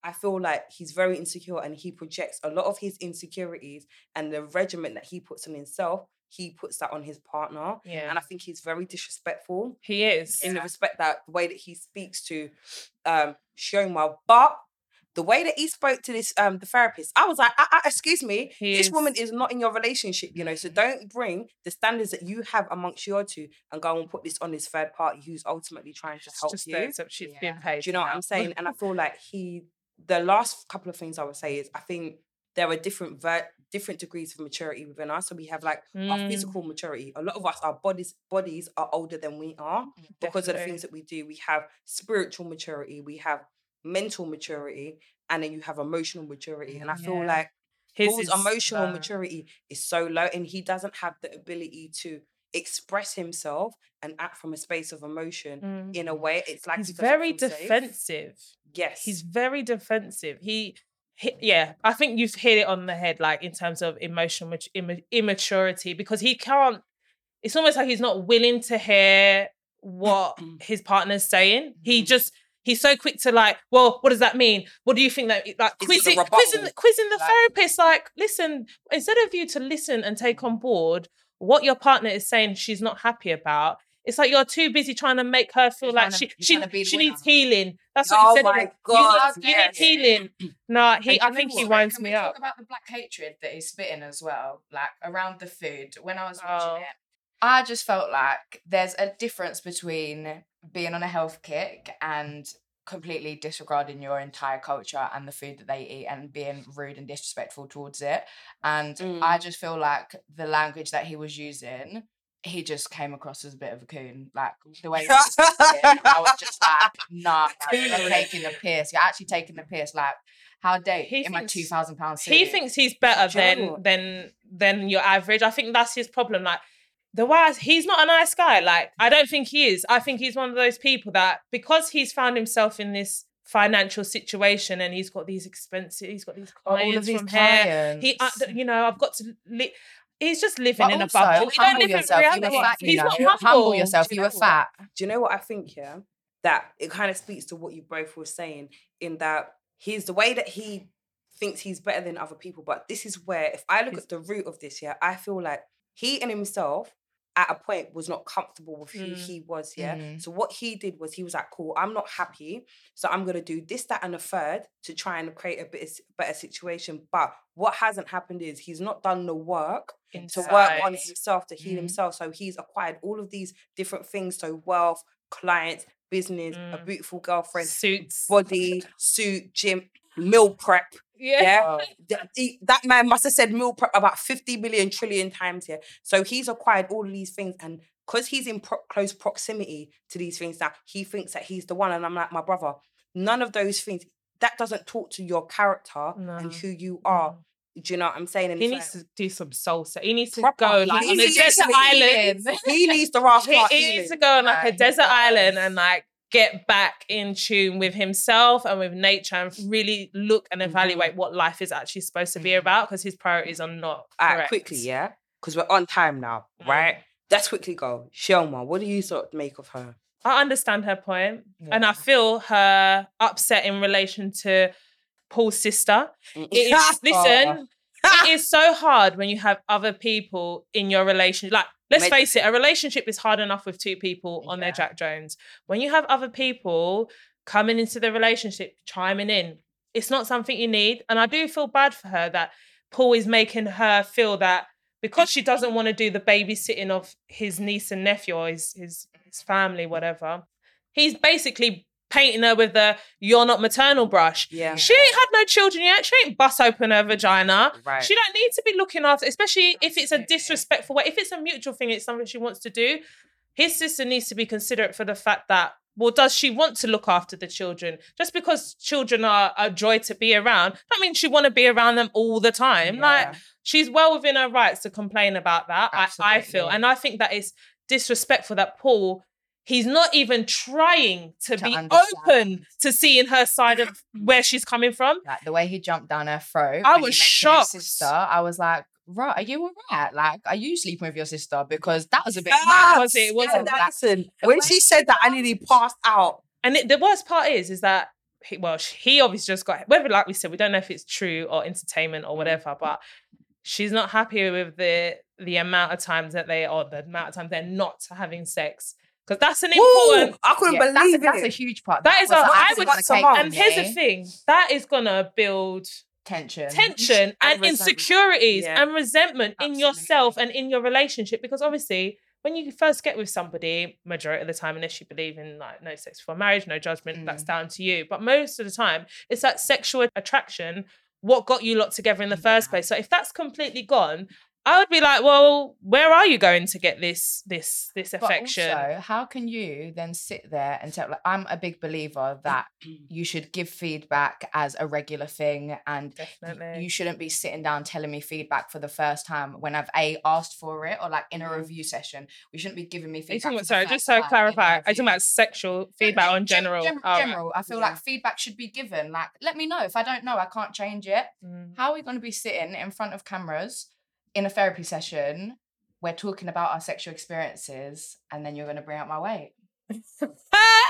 I feel like he's very insecure and he projects a lot of his insecurities and the regiment that he puts on himself, he puts that on his partner. yeah. And I think he's very disrespectful he is. in the respect that the way that he speaks to um Chioma. But the way that he spoke to this um the therapist, I was like, uh, uh, excuse me, He this is- woman is not in your relationship, you know. So don't bring the standards that you have amongst your two and go and put this on this third party who's ultimately trying to help just you. so she's Yeah. being paid. Do you know what. I'm saying? And I feel like he, the last couple of things I would say is I think there are different ver- different degrees of maturity within us. So we have like our Mm, physical maturity. A lot of us, our bodies bodies are older than we are because of the things that we do. We have spiritual maturity, we have mental maturity, and then you have emotional maturity. And I feel Yeah. like His Paul's emotional low. maturity is so low, and he doesn't have the ability to express himself and act from a space of emotion Mm. in a way. It's like He's he does it very from safe. defensive. Yes, He's very defensive. He, he, yeah, I think you've hit it on the head, like in terms of emotional mat- imma- immaturity, because he can't. It's almost like he's not willing to hear what his partner's saying. He Mhm. just he's so quick to like, well, what does that mean? What do you think that like Is quizzing, quizzing, quizzing the Like- therapist? Like, listen, instead of you to listen and take on board what your partner is saying, she's not happy about. It's like you're too busy trying to make her feel like she she, trying to be the she needs healing. That's what Oh you said. Oh my God, you yes. need healing. No, he. I think he winds me up. Talk about the black hatred that he's spitting as well, like around the food. When I was watching Oh. it, I just felt like there's a difference between being on a health kick and completely disregarding your entire culture and the food that they eat and being rude and disrespectful towards it. And I mm. just feel like the language that he was using. He just came across as a bit of a coon, like the way. he was speaking, I was just like, "Nah, like, you're taking the piss. You're actually taking the piss. Like, how dare He you in my two thousand pound He thinks he's better than than than your average. I think that's his problem. Like the way he's not a nice guy. Like I don't think he is. I think he's one of those people that because he's found himself in this financial situation and he's got these expensive, he's got these clients from here. He, uh, you know, I've got to. Li- he's just living But in a also, bubble. He don't humble live in yourself. You were reality. fat. You He's know, not humble, humble yourself. You you were know what? fat. Do you know what I think? Yeah, that it kind of speaks to what you both were saying in that he's the way that he thinks he's better than other people. But this is where, if I look He's- at the root of this, yeah, I feel like he in himself at a point was not comfortable with who Mm. he was. Yeah. Mm. So what he did was he was like, "Cool, I'm not happy, so I'm gonna do this, that, and a third to try and create a bit better situation." But what hasn't happened is he's not done the work to work on himself to heal Mhm. himself. So he's acquired all of these different things. So wealth, clients, business, a Mm. beautiful girlfriend, suits. body, suit, gym, meal prep. Yeah. Yeah. Th- he- that man must have said meal prep about 50 million trillion times here. So he's acquired all these things and because he's in pro- close proximity to these things now, he thinks that he's the one. And I'm like, my brother, none of those things, that doesn't talk to your character No. and who you mm. are. Do you know what I'm saying? And He needs like- to do some salsa. He needs to Proper. go like on a desert island. he needs the rascal he, he needs to go on like a desert island and like get back in tune with himself and with nature and really look and evaluate what life is actually supposed to be Mhm. about because his priorities are not All right, correct. quickly, yeah, because we're on time now, Mm. right? Let's quickly go. Shelma, what do you sort of make of her? I understand her point, and I feel her upset in relation to Paul's sister. Mm. It is, listen, it is so hard when you have other people in your relationship. Like, Let's face it, a relationship is hard enough with two people on their Jack Jones. When you have other people coming into the relationship, chiming in, it's not something you need. And I do feel bad for her that Paul is making her feel that because she doesn't want to do the babysitting of his niece and nephew or his, his, his family, whatever, he's basically painting her with the you're not maternal brush. Yeah. She ain't had no children yet. She ain't bust open her vagina. Right. She don't need to be looking after, especially if it's a disrespectful way. If it's a mutual thing, it's something she wants to do. His sister needs to be considerate for the fact that, well, does she want to look after the children? Just because children are a joy to be around, that means she want to be around them all the time. Like she's well within her rights to complain about that. I, I feel, and I think that is disrespectful that Paul. He's not even trying to, To be understand. open to seeing her side of where she's coming from. like the way he jumped down her throat. I was shocked. Sister, I was like, right, are you all right? Like, are you sleeping with your sister? Because that was a bit. Facts. Was it? Was Yeah, it? like- listen, when she said that, I nearly passed out. And it, the worst part is, is that he, well, sh- he obviously just got whether, like we said, we don't know if it's true or entertainment or whatever, mm. but she's not happy with the the amount of times that they or the amount of times they're not having sex because that's an Woo! important. I couldn't Yeah, believe that's, a, that's a huge part. That is was a- like, I would gonna say- and on here's the thing that is gonna build tension. tension and, resentment. insecurities Yeah. and resentment in yourself and in your relationship because obviously when you first get with somebody majority of the time unless you believe in like no sex before marriage no judgment that's Mm. down to you but most of the time it's that sexual attraction what got you lot together in the first place so if that's completely gone I would be like, well, where are you going to get this this this But affection? also, how can you then sit there and tell? Like, I'm a big believer that you should give feedback as a regular thing, and Definitely. you shouldn't be sitting down telling me feedback for the first time when I've a asked for it or like in a Mhm. review session. We shouldn't be giving me feedback. about, sorry, just so time in a clarify, you talking about sexual feedback on Gen- general? gen- All right. general. I feel Yeah. like feedback should be given. Like, let me know if I don't know, I can't change it. Mm. How are we going to be sitting in front of cameras in a therapy session? We're talking about our sexual experiences, and then you're going to bring up my weight.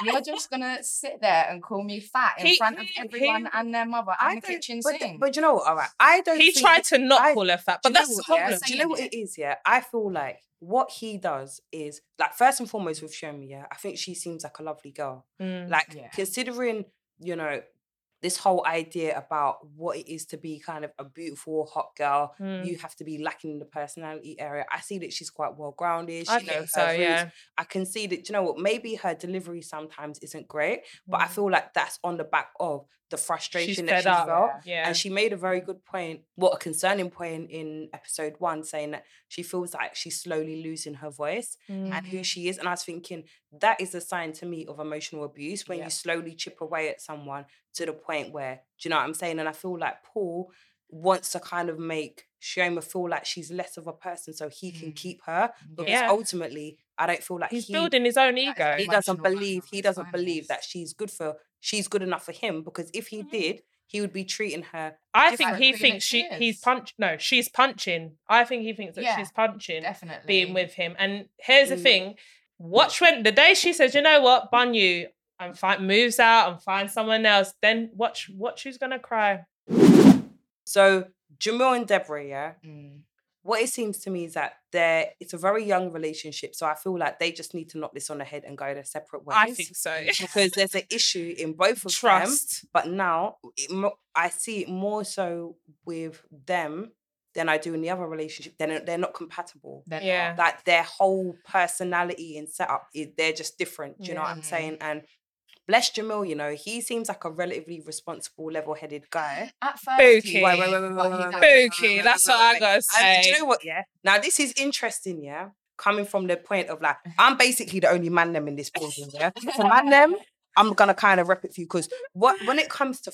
You're just going to sit there and call me fat in He- front of everyone he- and their mother I and the kitchen but, sink. but you know what? All right, I don't. he tried to not I- call her fat, but that's the what, problem. yeah? Do you know what it is? Yeah, I feel like what he does is like first and foremost with Shomi. Yeah, I think she seems like a lovely girl. Mm. Like Yeah. considering you know this whole idea about what it is to be kind of a beautiful hot girl. Mm. You have to be lacking in the personality area. I see that she's quite well grounded. She I knows her so, roots. yeah. I can see that, you know what, maybe her delivery sometimes isn't great, but I Mm. feel like that's on the back of the frustration that fed she up, felt. Yeah. And she made a very good point, what a concerning point in episode one, saying that she feels like she's slowly losing her voice and Mm. who she is. And I was thinking, that is a sign to me of emotional abuse when Yeah. you slowly chip away at someone to the point where, do you know what I'm saying? And I feel like Paul wants to kind of make Chioma feel like she's less of a person so he can Mm. keep her. Because Yeah. ultimately, I don't feel like He's he building his own ego. he doesn't believe he doesn't believe that she's good for she's good enough for him because if he Mhm. did he would be treating her I think he thinks she she he's is. punch. No, she's punching. I think he thinks that Yeah, she's punching Definitely. being with him. And here's the Mm. thing: watch when the day she says, "You know what, bun you," and find moves out and find someone else. Then watch, watch who's gonna cry. so Jamil and Deborah yeah Mm. What it seems to me is that they're it's a very young relationship so I feel like they just need to knock this on the head and go their separate ways I think so. because there's an issue in both of them Trust. but now it, I see it more so with them than I do in the other relationship they're, they're not compatible They're Yeah. not. that their whole personality and setup is they're just different. Do you know what I'm mm. saying? And bless Jamil, you know, he seems like a relatively responsible, level-headed guy. At first, Spooky. he- Wait, wait, wait, wait, but wait, wait, Spooky, wait, that's what I gotta wait. And do you know what? Yeah. Now this is interesting. Yeah, coming from the point of like, I'm basically the only man them in this building. Yeah, so man them, I'm gonna kind of rep it for you because what when it comes to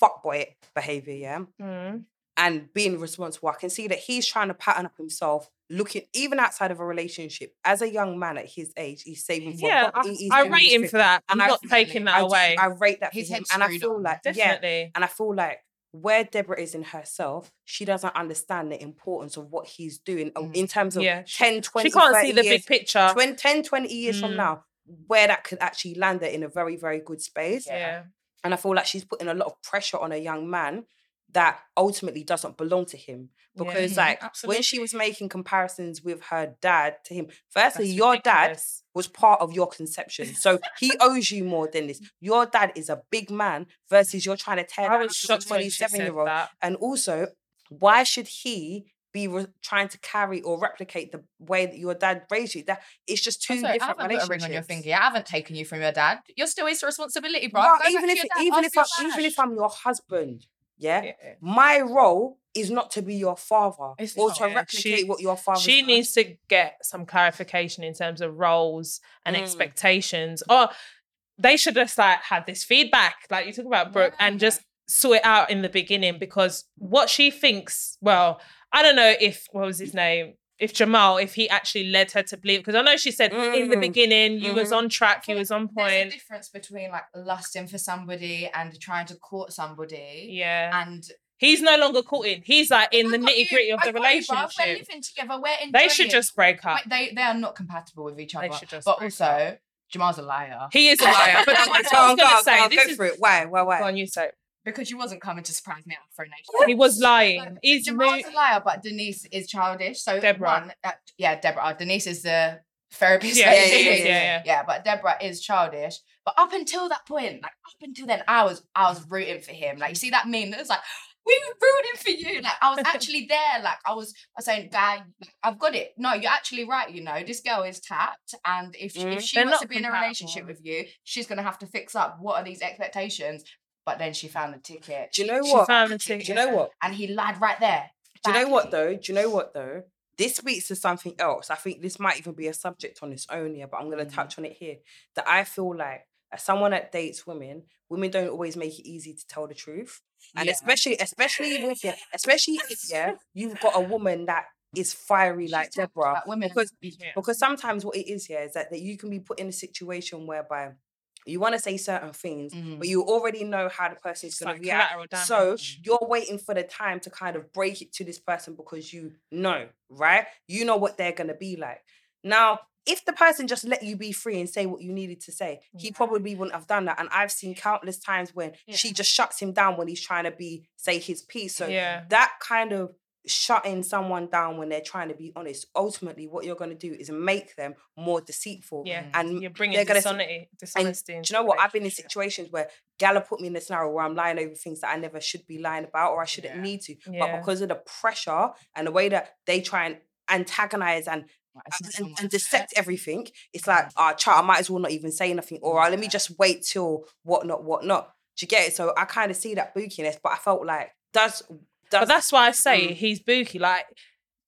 fuckboy behavior, yeah, Mm. and being responsible. I can see that he's trying to pattern up himself, looking even outside of a relationship. As a young man at his age, he's saving for Yeah, I, he's I rate him for that. I'm not taking that I, away. I rate that for His him, and I feel on. like yeah, and I feel like where Deborah is in herself, she doesn't understand the importance of what he's doing Mm. in terms of Yeah. 10, 20, She can't see the years, big picture. 20, 10, 20 years from Mm. now, where that could actually land her in a very, very good space. Yeah. And I feel like she's putting a lot of pressure on a young man that ultimately doesn't belong to him. Because Mhm, like when she was making comparisons with her dad to him, firstly, That's your dad was part of your conception. So he owes you more than this. Your dad is a big man versus you're trying to tear I down a shocked when she 27 said year old. that. And also, why should he be re- trying to carry or replicate the way that your dad raised you? That it's just two Also, I different haven't put a ring relationships. on your finger. I haven't taken you from your dad. You're still his responsibility, bro. No, even if even if I, even if I'm your husband, yeah, Yeah. my role is not to be your father It's or not. to Yeah, replicate she- what your father. she needs to get some clarification in terms of roles and Mm. expectations or they should just like have this feedback like you talk about brooke and just sort it out in the beginning because what she thinks well i don't know if what was his name if jamal if he actually led her to believe because i know she said in the Mm. beginning you was Mhm. on track you was on There's a point difference between like lusting for somebody and trying to court somebody. yeah And he's no longer courting he's like in I the nitty gritty of I the got you. We're relationship living together. We're enjoying. they should just break up Wait, they they are not compatible with each They other. should just but break also, Jamal's a liar he is a liar but that's what i on, was go gonna say go on, this go is for it. Why? Why? Why? go on you say because you wasn't coming to surprise me at a night. he was lying Like, he's Jamal's a liar, but Denise is childish. So Deborah. one, uh, yeah, Deborah. Denise is the therapist. Yeah, yeah, yeah, yeah, yeah. But Deborah is childish. But up until that point, like up until then, I was I was rooting for him. Like you see that meme that was like, we were rooting for you. Like I was actually there. Like I was I was saying, guy, I've got it. No, you're actually right, you know. This girl is tapped. And if she, Mm. if she wants to be in a relationship with you, she's gonna have to fix up what are these expectations. But then she found the ticket. Do you know She what? found the Do you know what? And he lied right there. Do you know what though? Do you know what though? This speaks to something else. I think this might even be a subject on its own here, but I'm going to Mm. touch on it here. That I feel like as someone that dates women, women don't always make it easy to tell the truth, and Yeah. especially, especially with yeah, especially if yeah, you've got a woman that is fiery She's like Deborah. women because Yeah. because sometimes what it is here is that, that you can be put in a situation whereby you want to say certain things, Mm. but you already know how the person is going like to react. So you're waiting for the time to kind of break it to this person because you know, right? You know what they're gonna be like. Now, if the person just let you be free and say what you needed to say, he probably wouldn't have done that. And I've seen countless times when she just shuts him down when he's trying to be say his piece. So yeah. that kind of shutting someone down when they're trying to be honest, ultimately what you're gonna do is make them more deceitful. Yeah. And You're bringing they're gonna s- dishonesty, dishonesty do you know what? I've been in situations where Gala put me in a scenario where I'm lying over things that I never should be lying about or I shouldn't Yeah. need to. But because of the pressure and the way that they try and antagonize and Like, and, and dissect everything, it's like, ah, child, I might as well not even say nothing, or "Ah, let me just wait till whatnot, whatnot. Do you get it? So I kind of see that bookiness, but I felt like does does But that's why I say Mm. he's booky. Like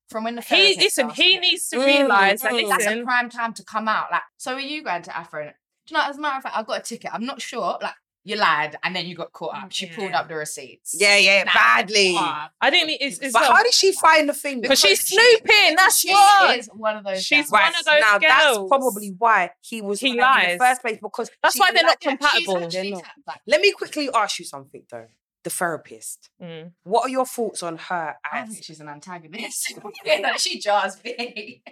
From when the he listen, he him. needs to Mm, realize that mm. That's a listen. prime time to come out. Like, so are you going to Afro? Do you know, as a matter of fact, I got a ticket. I'm not sure. Like, you lied and then you got caught up. She pulled up the receipts. yeah, yeah, Nah, badly. I didn't. It's, it's But well, how did she find the thing? because she's snooping. That's She what. is one of those. She's girls. one of those now, that's probably why he was He lying in the first place because That's why they're not like, yeah, she's compatible. They're not. Let me quickly ask you something though. The therapist. Mm. What are your thoughts on her I as think she's an antagonist. Like, she jars me.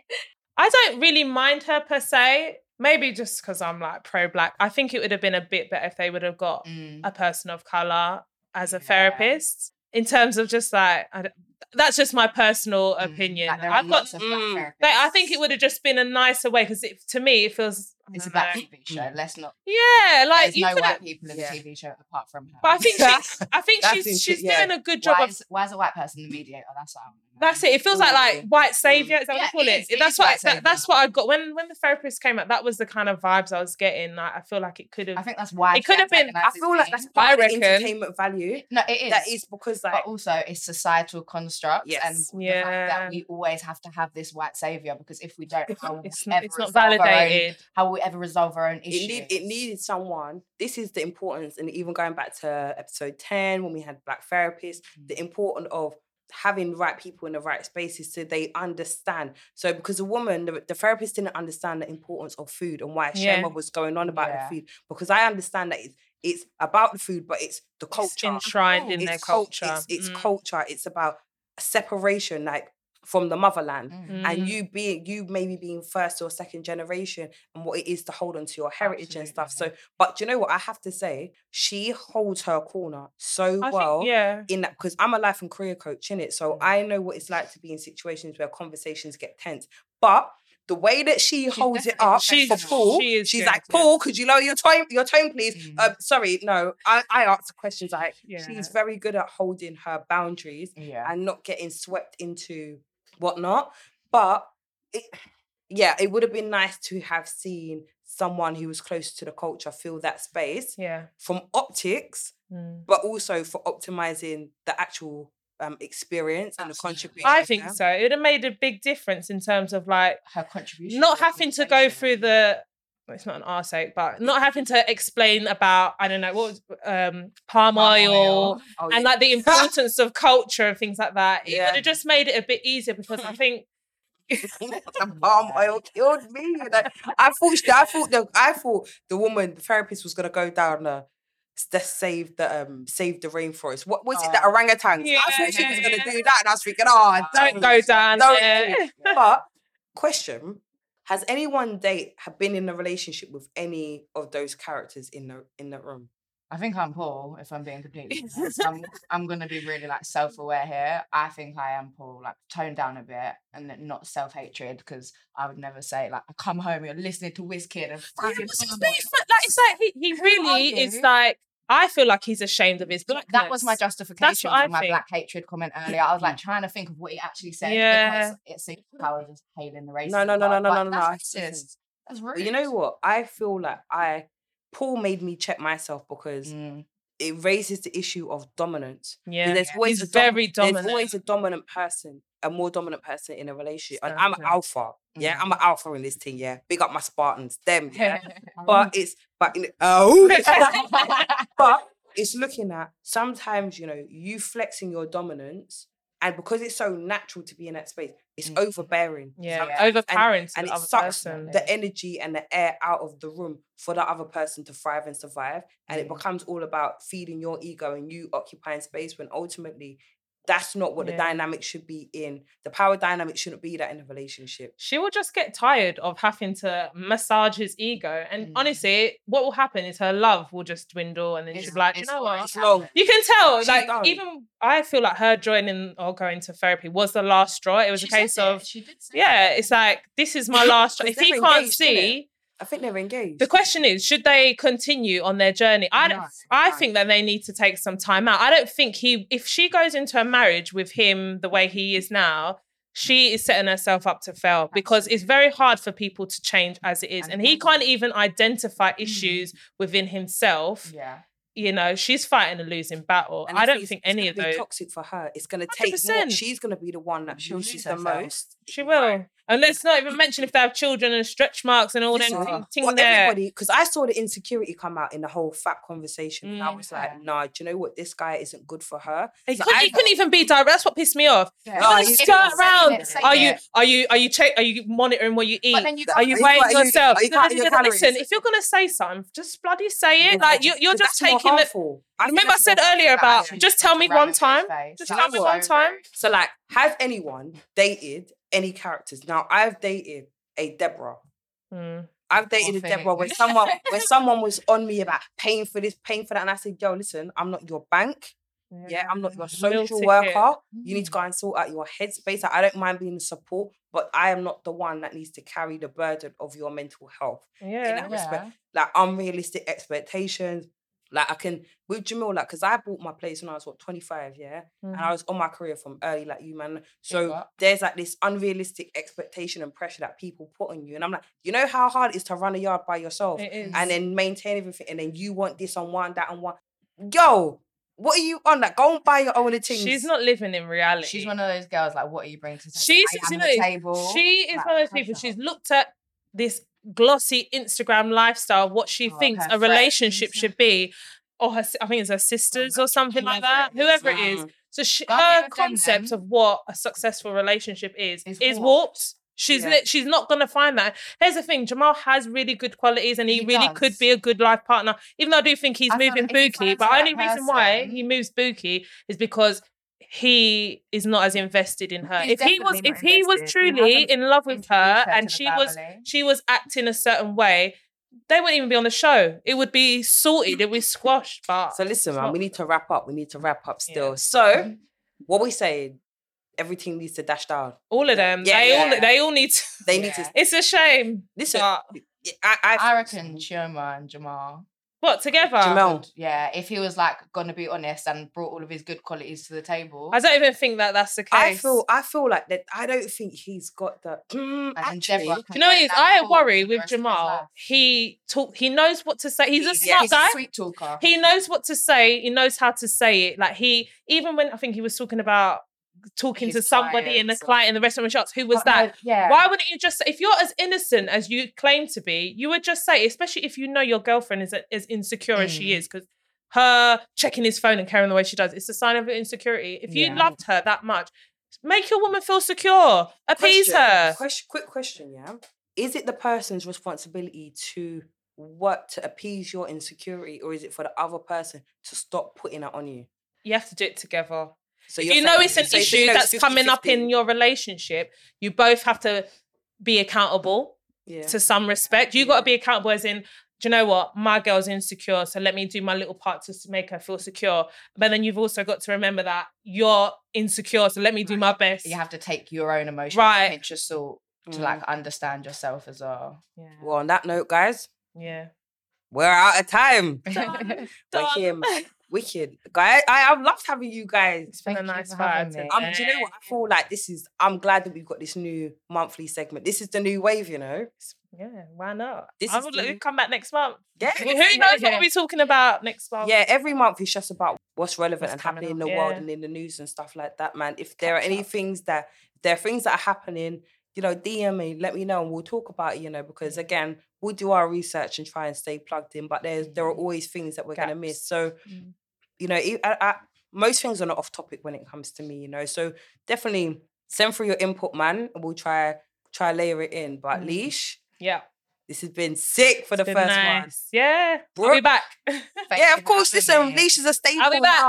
I don't really mind her per se. Maybe just because I'm like pro black. I think it would have been a bit better if they would have got Mm. a person of color as a Yeah. therapist. In terms of just like, I don't- that's just my personal Mm. opinion. Like, I've got. lots of black mm, therapists. Like, I think it would have just been a nicer way because to me it feels. It's a don't black know. TV show. Let's not. Yeah, like There's you no could. white people in Yeah. the TV show apart from her. But I think she, I think she's she's yeah. doing a good job why of why is a white person the mediator? That's what I want. That's it. It feels like like white savior. Is that what Yeah, you call it it? is. It that's is what white that, that's what I got when when the therapist came out. That was the kind of vibes I was getting. Like I feel like it could have. I think that's why It could have been- I feel like that's part I of the reckon. entertainment value. no, it is. That is because like but also it's societal constructs and Yes. the fact that we always have to have this white savior because if we don't, how will It's we not, ever it's not our own- validated. how will we ever resolve our own it, issues? need, it needed someone. This is the importance, and even going back to episode 10 when we had black therapists, the Mm. importance of having the right people in the right spaces so they understand. So because a woman, the, the therapist didn't understand the importance of food and why Yeah. Shema was going on about Yeah. the food. Because I understand that it's, it's about the food, but it's the It's culture. enshrined in it's their cul- culture. It's, it's Mm. culture. It's about separation. Like from the motherland Mm. and Mm. you being you maybe being first or second generation and what it is to hold on to your heritage and stuff so but you know what i have to say she holds her corner so I well think, yeah. in that because i'm a life and career coach in it so Mm. i know what it's like to be in situations where conversations get tense but the way that she holds it up She's- for Paul, she is she's like. Paul, could you lower your tone, your tone, please? Mm. Uh, sorry, no, I, I asked questions like Yeah. she's very good at holding her boundaries Yeah. and not getting swept into whatnot. But it, yeah, it would have been nice to have seen someone who was close to the culture fill that space Yeah. from optics, Mm. but also for optimizing the actual um, experience and the contribution. I think so. It would have made a big difference in terms of like Her contribution. not having to go through the well, it's not an arse ache, but not having to explain about I don't know what um palm oil Oh, and like the importance of culture and things like that. It Yeah. would have just made it a bit easier because I think the palm oil killed me. you know. I thought she, I thought the I thought the woman, the therapist, was gonna go down the the save the um save the rainforest. What was it? The Oh. orangutan. I Yeah, thought she was gonna do that, and I was thinking, oh, don't go down don't there. do. But question: Has anyone date have been in a relationship with any of those characters in the in the room? I think I'm Paul, if I'm being completely honest. I'm, I'm going to be really like self aware here. I think I am Paul, like tone down a bit and not self hatred because I would never say, like, I come home, you're listening to Wizkid and Yeah, fucking but it's palm very oil." fu- like it's like he, he really is like I feel like he's ashamed of his blackness. That was my justification I for my think. black hatred comment earlier. I was like trying to think of what he actually said. Yeah. Because it seems like I was just hailing the racism. No, no, no, no, part, no, no, no. That's racist. That's rude. You know what? I feel like I Paul made me check myself because Mm. it raises the issue of dominance. 'Cause Yeah, there's always he's a dom- very dominant. There's always a dominant person, a more dominant person in a relationship. And I'm an alpha. Yeah, Mhm. I'm an alpha in this thing. Yeah, big up my Spartans, them. Yeah, but it's but in, oh, but it's looking at sometimes you know you flexing your dominance, and because it's so natural to be in that space, it's Mm. overbearing. yeah, sometimes, overpowering to and it sucks person. the energy and the air out of the room for the other person to thrive and survive. And it Mm. becomes all about feeding your ego and you occupying space when ultimately that's not what the dynamic should be in. The power dynamic shouldn't be that in a relationship. she will just get tired of having to massage his ego. And Mm. honestly, what will happen is her love will just dwindle and then she'll be like, you know what? Long. You can tell, She's like, done. even I feel like her joining or going to therapy was the last straw. It was She a case it, of, say yeah, it's like, this is my last straw. If he can't engaged, see, I think they're engaged. the question is, should they continue on their journey? I don't, No, I no. think that they need to take some time out. I don't think he, if she goes into a marriage with him the way he is now, she is setting herself up to fail because it's very hard for people to change as it is. And he can't even identify Mm. issues within himself. Yeah. You know, she's fighting a losing battle. And I don't think it's any of be those. toxic for her. It's gonna take. More, 100%. she's gonna be the one that She'll loses lose the most. She will. And let's not even mention if they have children and stretch marks and all them Listen, thing, thing well, there. everybody, because I saw the insecurity come out in the whole fat conversation, and I Mm. was like, Yeah. "Nah, do you know what? This guy isn't good for her." He So couldn't, he couldn't even be direct. That's what pissed me off. Yeah. Oh, Just you If skirt you're around. it, say Are you are you are you check are you monitoring what you eat? You Are you Are you- weighing are you- yourself? are you counting your Listen, if you're gonna say something, just bloody say it. Like you, you're 'Cause just taking the. harmful. I Remember, I said earlier about just tell me one time. Just tell me so one time. So, like, has anyone dated any characters? Now, I've dated a Deborah. Mm. I've dated a. Deborah when someone when someone was on me about paying for this, paying for that, and I said, "Yo, listen, I'm not your bank. Yeah, I'm not your social worker. You need to Mm. go and sort out your headspace. I don't mind being the support, but I am not the one that needs to carry the burden of your mental health. Yeah. that respect. Yeah. Like unrealistic expectations. Like I can with Jamil, like because I bought my place when I was what 25, yeah, and Mm. I was on my career from early, like you man. So up. there's like this unrealistic expectation and pressure that people put on you, and I'm like, you know how hard it is to run a yard by yourself It is. and then maintain everything, and then you want this on one, that on one. Yo, what are you on? Like, go and buy your own things. She's not living in reality. She's one of those girls like, what are you bringing to the table? She's I am you the know, table. She is Like, one of those people. pressure. She's looked at this glossy Instagram lifestyle, what she Oh, thinks a relationship friends. should be, or her, I think it's her sisters or something like that. whoever it Whoever it is. So she, her concept of what a successful relationship is Is is, warped. warped. She's Yeah. she's not gonna find that. Here's the thing: Jamal has really good qualities, and he, He really could be a good life partner. Even though I do think he's I moving like if he Bookie, finds but only right reason why he moves Bookie is because he is not as invested in her. He's if he was, if he was invested. He truly hasn't in love with her her and to the she was she was acting a certain way, they wouldn't even be on the show. It would be sorted. It would be squashed. But So listen, man, not- we need to wrap up. We need to wrap up still. Yeah. So mm-hmm. what we saying? Everything needs to dash down. all of them, Yeah, they all they all need to. They need to. It's a shame. Listen, but- I, I, I reckon Chioma and Jamal. What together? Jamal. Yeah, if he was like gonna be honest and brought all of his good qualities to the table, I don't even think that that's the case. I feel, I feel like that. I don't think he's got the. Mm, And then actually, Deborah you know what it is? That I worry with rest of his Jamal. He talk. He knows what to say. He's a Yeah, smart he's guy. a sweet talker. He knows what to say. He knows how to say it. Like he, even when I think he was talking about talking His to somebody in the client in the restaurant shots, who was no, that? Yeah. Why wouldn't you just, if you're as innocent as you claim to be, you would just say, especially if you know your girlfriend is as insecure as she Mm. is, because her checking his phone and carrying the way she does, it's a sign of insecurity. If you Yeah. loved her that much, make your woman feel secure, appease question, her. Question, quick question, yeah. Is it the person's responsibility to what to appease your insecurity, or is it for the other person to stop putting it on you? You have to do it together. So if you're know it's an so- so issue you know it's that's coming up 50-50. in your relationship, you both have to be accountable yeah. to some respect. You got to be accountable as in, do you know what? My girl's insecure, so let me do my little part to make her feel secure. But then you've also got to remember that you're insecure, so let me do my best. you have to take your own emotions, Right. right? pinch of salt to Mm. like understand yourself as well. yeah. Well, on that note, guys, yeah. we're out of time. Done. We're here, man. Wicked, guys. I, I've loved having you guys. It's been Thank you nice vibe. Um, do you know what? I feel like this is. I'm glad that we've got this new monthly segment. This is the new wave, you know. Yeah, why not? This I will the- come back next month. Yeah. Who knows what we'll be talking about next month? Yeah, every month is just about what's relevant What's and happening in up, the world and in the news and stuff like that, man. If there are any up. things that there are things that are happening, you know, DM me, let me know, and we'll talk about it. You know, because again, we'll do our research and try and stay plugged in. But there's there are always things that we're gonna miss. So, Mm. you know, I, I- most things are not off topic when it comes to me. You know, so definitely send through your input, man, and we'll try try layer it in. But Mm. leash, Yeah. This has been sick for the Been first one. nice. Yeah. I'll be back. Thank yeah, of course. having Listen, me. leash is a staple I'll be back.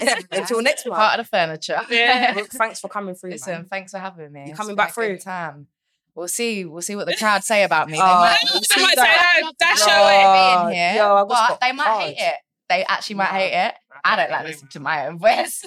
now. Until next month. Part of the furniture. Yeah. Well, thanks for coming through. Listen, man. thanks for having me. You It's coming been back a through? Time. We'll see. We'll see what the crowd say about me. They Oh, might, They might say, that. "Oh, dash Bro. your way." Be in here, yo, but they might hate it. They actually might Nah. hate it. I don't like listening to my own voice.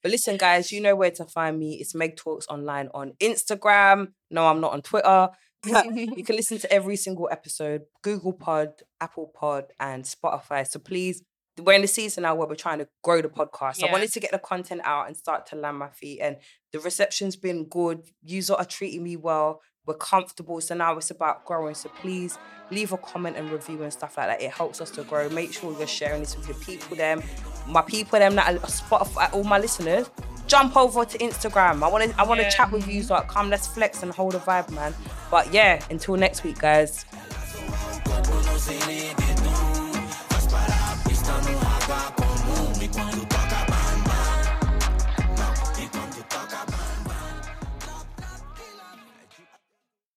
But listen, guys, you know where to find me. It's Meg Talks Online on Instagram. No, I'm not on Twitter. you can listen to every single episode Google Pod, Apple Pod, and Spotify. So please, we're in the season now where we're trying to grow the podcast. Yeah. I wanted to get the content out and start to land my feet. And the reception's been good. You are treating me well. We're comfortable. So now it's about growing. So please leave a comment and review and stuff like that. It helps us to grow. Make sure you're sharing this with your people, them, my people, them that are Spotify, all my listeners. Jump over to Instagram. I want to I want to Yeah. chat with you. So like, come, let's flex and hold a vibe, man. But yeah, until next week, guys. Couple no ceiling,